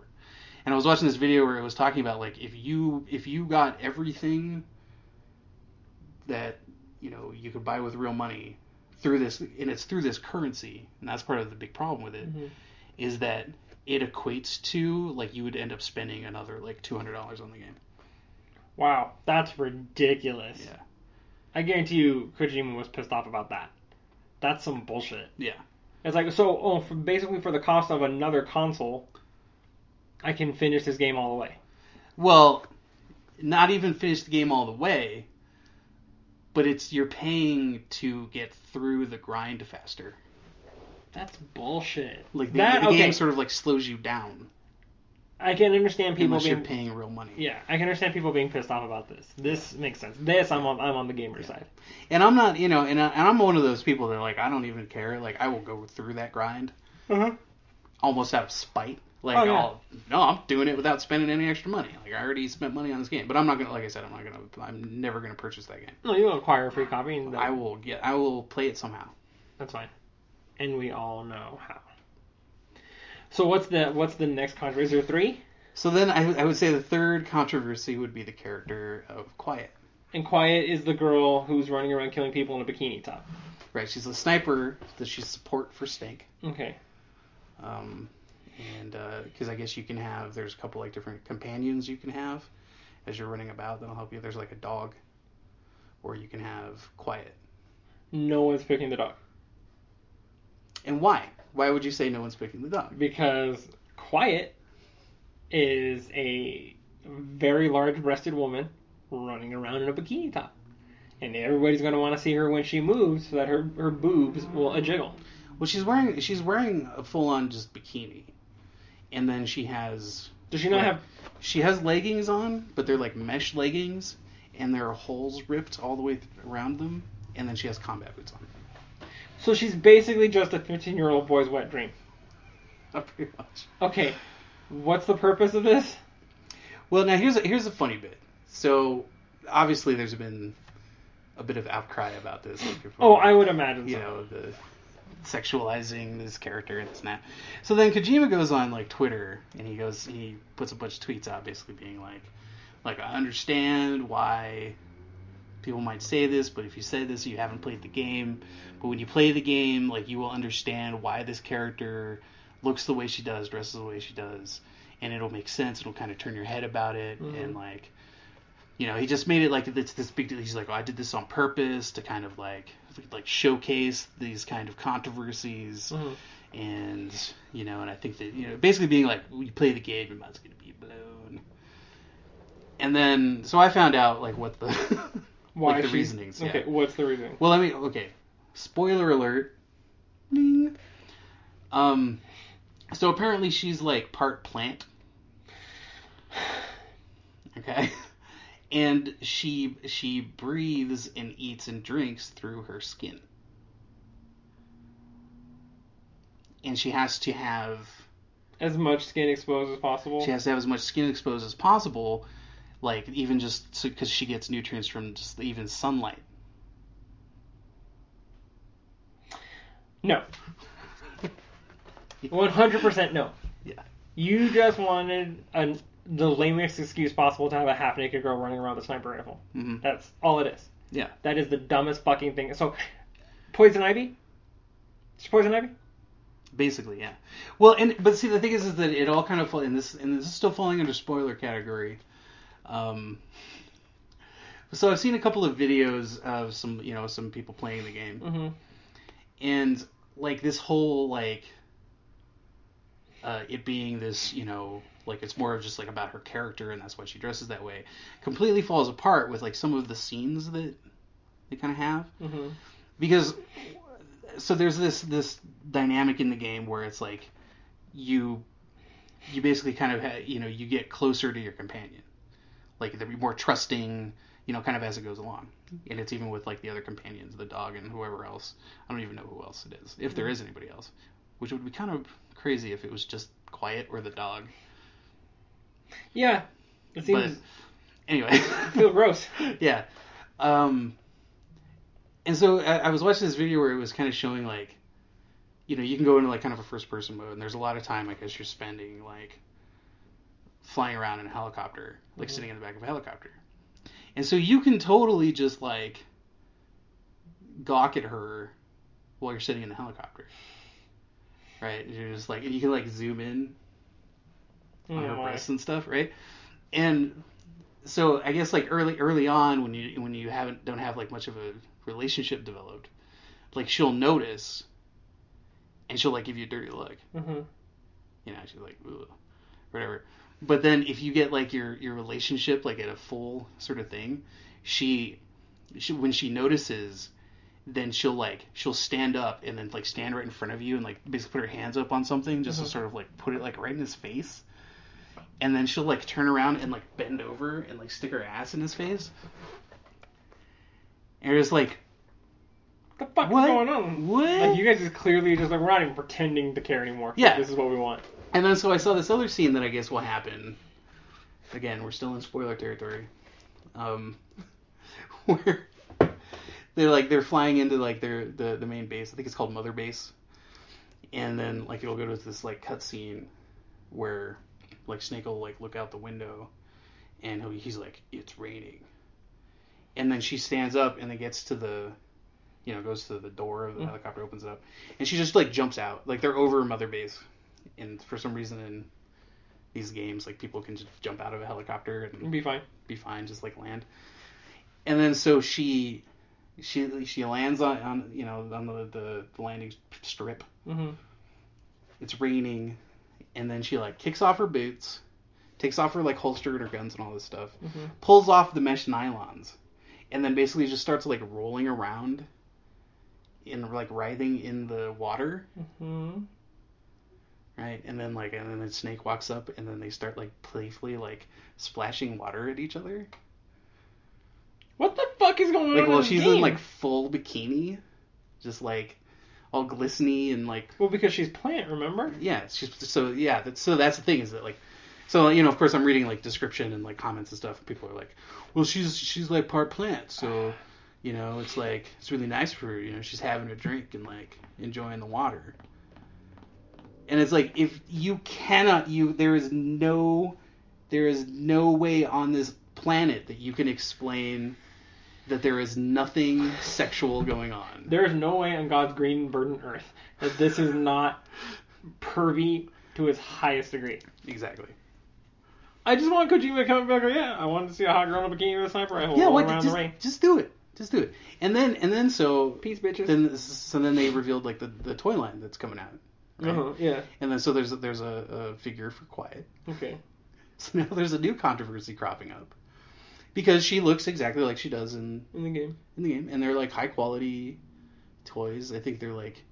and I was watching this video where it was talking about like if you if you got everything that you know you could buy with real money through this and it's through this currency and that's part of the big problem with it is Mhm. that it equates to like you would end up spending another like two hundred dollars on the game. Wow, that's ridiculous. Yeah. I guarantee you, Kojima was pissed off about that. That's some bullshit. Yeah. It's like so. Oh, for, basically for the cost of another console, I can finish this game all the way. Well, not even finish the game all the way, but it's you're paying to get through the grind faster. That's bullshit. Like the, that the okay. game sort of like slows you down I can understand people unless being you're paying real money. yeah. I can understand people being pissed off about this. This makes sense. This I'm on. I'm on the gamer Yeah. side. And I'm not, you know, and, I, and I'm one of those people that like I don't even care. Like I will go through that grind Uh-huh. almost out of spite. Like, Oh, yeah. I'll, no, I'm doing it without spending any extra money. Like I already spent money on this game, but I'm not gonna, like I said, I'm not gonna, I'm never gonna purchase that game. No, you'll acquire a free copy, and I will get, I will play it somehow. That's fine. And we all know how. So what's the what's the next controversy? Is there three? So then I, I would say the third controversy would be the character of Quiet. And Quiet is the girl who's running around killing people in a bikini top. Right, she's a sniper that she's support for Stank. Okay. Um, and because I guess you can have, there's a couple like different companions you can have as you're running about that'll help you. There's like a dog, or you can have Quiet. No one's picking the dog And why? Why would you say no one's picking the dog? because Quiet is a very large-breasted woman running around in a bikini top, and everybody's going to want to see her when she moves so that her her boobs will a jiggle. Well, she's wearing she's wearing a full on just bikini, and then she has Does she not Right. have? she has leggings on, but they're like mesh leggings, and there are holes ripped all the way th- around them, and then she has combat boots on. So she's basically just a 15 year old boy's wet dream. (laughs) Pretty much. Okay, what's the purpose of this? Well, now here's a, here's a funny bit. So obviously there's been a bit of outcry about this. Like, Oh, I would imagine you so. know the sexualizing this character and this and that. So then Kojima goes on like Twitter and he goes he puts a bunch of tweets out basically being like like I understand why people might say this, but if you say this you haven't played the game. But when you play the game, like you will understand why this character looks the way she does, dresses the way she does, and it'll make sense. It'll kind of turn your head about it Mhm. and like you know, he just made it like it's this big deal. He's like, oh, I did this on purpose to kind of like like showcase these kind of controversies, Mhm. and you know, and I think that you know, basically being like, you play the game, your mind's gonna be blown. And then, so I found out like what the (laughs) Why like the she- reasonings. Yeah. Okay, what's the reasoning? Well, I mean, okay. Spoiler alert. Ding. Um, so apparently she's like part plant. (sighs) Okay. (laughs) And she she breathes and eats and drinks through her skin. And she has to have As much skin exposed as possible. she has to have as much skin exposed as possible, like even just because she gets nutrients from just even sunlight. No. 100% no. Yeah. You just wanted an, the lamest excuse possible to have a half naked girl running around with a sniper rifle. hmm That's all it is. Yeah. That is the dumbest fucking thing. So, Poison Ivy? Is she Poison Ivy? Basically, yeah. Well, and but see, the thing is, is that it all kind of fall in this, and this is still falling under spoiler category. Um, so I've seen a couple of videos of some, you know, some people playing the game, Mm-hmm. And like this whole like, uh, it being this, you know, like it's more of just like about her character, and that's why she dresses that way, completely falls apart with like some of the scenes that they kind of have Mm-hmm. because so there's this this dynamic in the game where it's like you you basically kind of ha- you know you get closer to your companion like they're more trusting you know kind of as it goes along and it's even with like the other companions the dog and whoever else i don't even know who else it is if there is anybody else which would be kind of crazy if it was just quiet or the dog Yeah. It seems anyway (laughs) I feel gross. (laughs) yeah. Um, and so I, I was watching this video where it was kind of showing like, you know, you can go into like kind of a first person mode, and there's a lot of time I guess you're spending like flying around in a helicopter, like Mhm. sitting in the back of a helicopter, and so you can totally just like gawk at her while you're sitting in the helicopter. Right, you're just like, and you can like zoom in on her my. breasts and stuff, right? And so I guess like early early on when you when you haven't don't have like much of a relationship developed, like she'll notice and she'll like give you a dirty look. Mm-hmm. You know, she's like whatever. But then if you get like your your relationship like at a full sort of thing, she, she when she notices then she'll like she'll stand up and then like stand right in front of you and like basically put her hands up on something just Mhm. to sort of like put it like right in his face and then she'll like turn around and like bend over and like stick her ass in his face and you're like the fuck What? is going on? What? Like you guys just clearly just like we're not even pretending to care anymore. Yeah. This is what we want. and then so I saw this other scene that I guess will happen again we're still in spoiler territory um (laughs) where they're like they're flying into like their the the main base I think it's called Mother Base and then like it'll go to this like cutscene where like Snake will like look out the window and he'll, he's like it's raining and then she stands up and then gets to the you know goes to the door of the Mm. helicopter opens it up and she just like jumps out like they're over Mother Base and for some reason in these games like people can just jump out of a helicopter and be fine. be fine, just like land. And then so she she she lands on, on you know on the, the the landing strip. Mm-hmm. It's raining, and then she like kicks off her boots, takes off her like holster and her guns and all this stuff, Mm-hmm. pulls off the mesh nylons, and then basically just starts like rolling around, in like writhing in the water, Mm-hmm. right? And then like and then the snake walks up, and then they start like playfully like splashing water at each other. What the fuck is going Like, on? Like, well, she's game? in like full bikini, just like all glistening and like well, because she's plant. Remember? yeah. She's so yeah. That's, so that's the thing is that like. So you know, of course, I'm reading like description and like comments and stuff. People are like, "Well, she's she's like part plant, so you know, it's like it's really nice for her. You know, she's having a drink and like enjoying the water." And it's like if you cannot, you there is no, there is no way on this planet that you can explain that there is nothing sexual going on. There is no way on God's green burden earth that this is not pervy to its highest degree. Exactly. I just want Kojima to come back. Yeah, I wanted to see a hot girl in a bikini with a sniper rifle Yeah, rolling around Just, the rain. just do it. Just do it. And then and then so Peace, bitches. then so then they revealed like the, the toy line that's coming out. Right? uh-huh, yeah. And then so there's a, there's a, a figure for Quiet. Okay. (laughs) So now there's a new controversy cropping up because she looks exactly like she does in In the game. in the game, and they're like high quality toys. I think they're like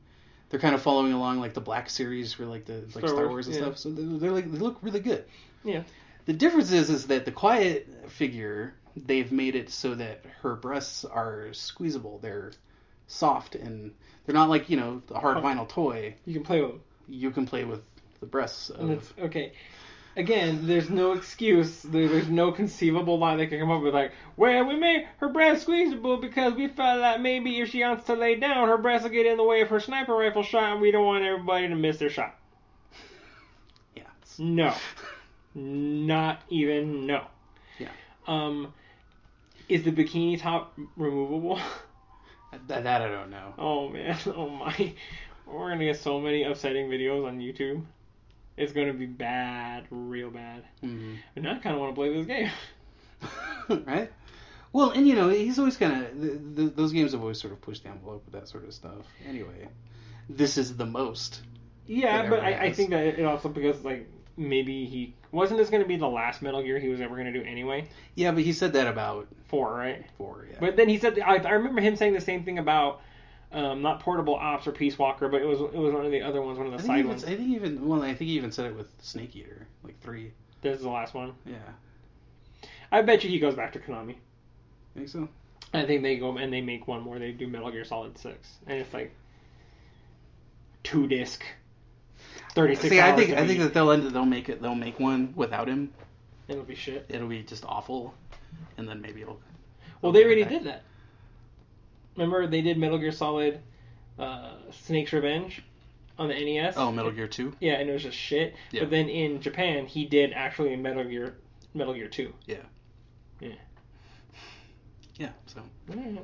they're kind of following along like the Black series for like the like Star Star, Wars, Wars and yeah. stuff. So they're, they're like they look really good. Yeah. The difference is is that the Quiet figure they've made it so that her breasts are squeezable. They're soft and they're not like you know the hard Oh. vinyl toy. You can play with them. You can play with the breasts of okay. Again, there's no excuse. There, there's no conceivable lie they can come up with. Like, well, we made her breast squeezable because we felt that maybe if she wants to lay down, her breasts will get in the way of her sniper rifle shot, and we don't want everybody to miss their shot. (laughs) yeah. No, (laughs) not even no. Yeah. Um, is the bikini top removable? (laughs) That, that I don't know. oh man, (laughs) oh my, we're gonna get so many upsetting videos on YouTube. It's gonna be bad, real bad. Mhm. And I kind of want to play this game. (laughs) right? Well, and you know, he's always kind of th- th- those games have always sort of pushed the envelope with that sort of stuff. Anyway, this is the most. Yeah, but I, I think that it also because like maybe he wasn't this going to be the last Metal Gear he was ever going to do anyway. Yeah, but he said that about Four, right? four. Yeah. But then he said I, I remember him saying the same thing about um, not Portable Ops or Peace Walker, but it was it was one of the other ones, one of the side even, ones. I think even well, I think he even said it with Snake Eater, like three. This is the last one. Yeah, I bet you he goes back to Konami. think so. I think they go and they make one more. They do Metal Gear Solid Six, and it's like two disc, thirty six. See, I think I think that they'll end, they'll make it they'll make one without him. it'll be shit. It'll be just awful, and then maybe it'll. Well, they already did that. Remember, they did Metal Gear Solid uh, Snake's Revenge on the NES. Oh, Metal Gear Two. Yeah, and it was just shit. Yeah. But then in Japan, he did actually Metal Gear Metal Gear Two. Yeah. Yeah. Yeah. So Yeah.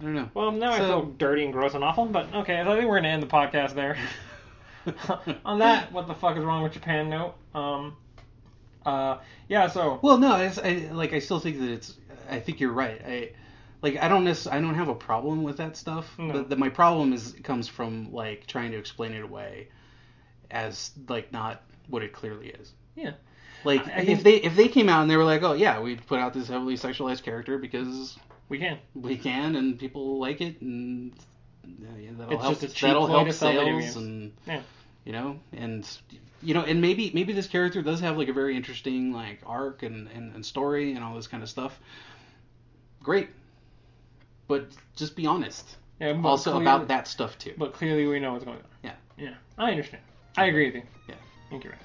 I don't know. Well, now I feel dirty and gross and awful. But okay, I think we're gonna end the podcast there. (laughs) (laughs) on that, what the fuck is wrong with Japan note? Um. Uh. Yeah. So. Well, no, it's, I like I still think that it's. I think you're right. I like I don't necess- I don't have a problem with that stuff. No. But the, my problem is comes from like trying to explain it away as like not what it clearly is. Yeah. Like I- I if they if they came out and they were like, oh yeah, we put out this heavily sexualized character because We can. we can and people like it and yeah, that'll It's help just that'll help to sell video sales and Yeah. you know and you know and maybe maybe this character does have like a very interesting like arc and, and, and story and all this kind of stuff great but just be honest Yeah. also clearly- about that stuff too But clearly, we know what's going on. Yeah. Yeah. I understand. I agree with you. Yeah. Thank you. Ryan.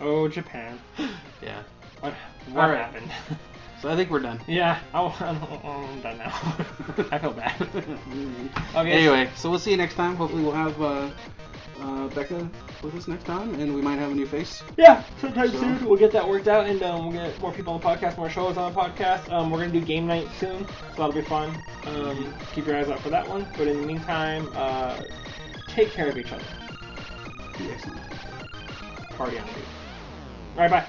Oh, Japan. (laughs) yeah What, what Alright. happened? (laughs) so i think we're done yeah. I, (laughs) I'm, I'm done now. (laughs) I feel bad. (laughs) Okay. anyway so we'll see you next time hopefully we'll have uh, uh, Bekah with us next time and we might have a new face Yeah, sometime So- soon we'll get that worked out, and um, we'll get more people on the podcast, more shows on the podcast. Um, we're gonna do game night soon, so that'll be fun. Um, keep your eyes out for that one. But in the meantime, uh, take care of each other. be excellent Party on. All right, bye.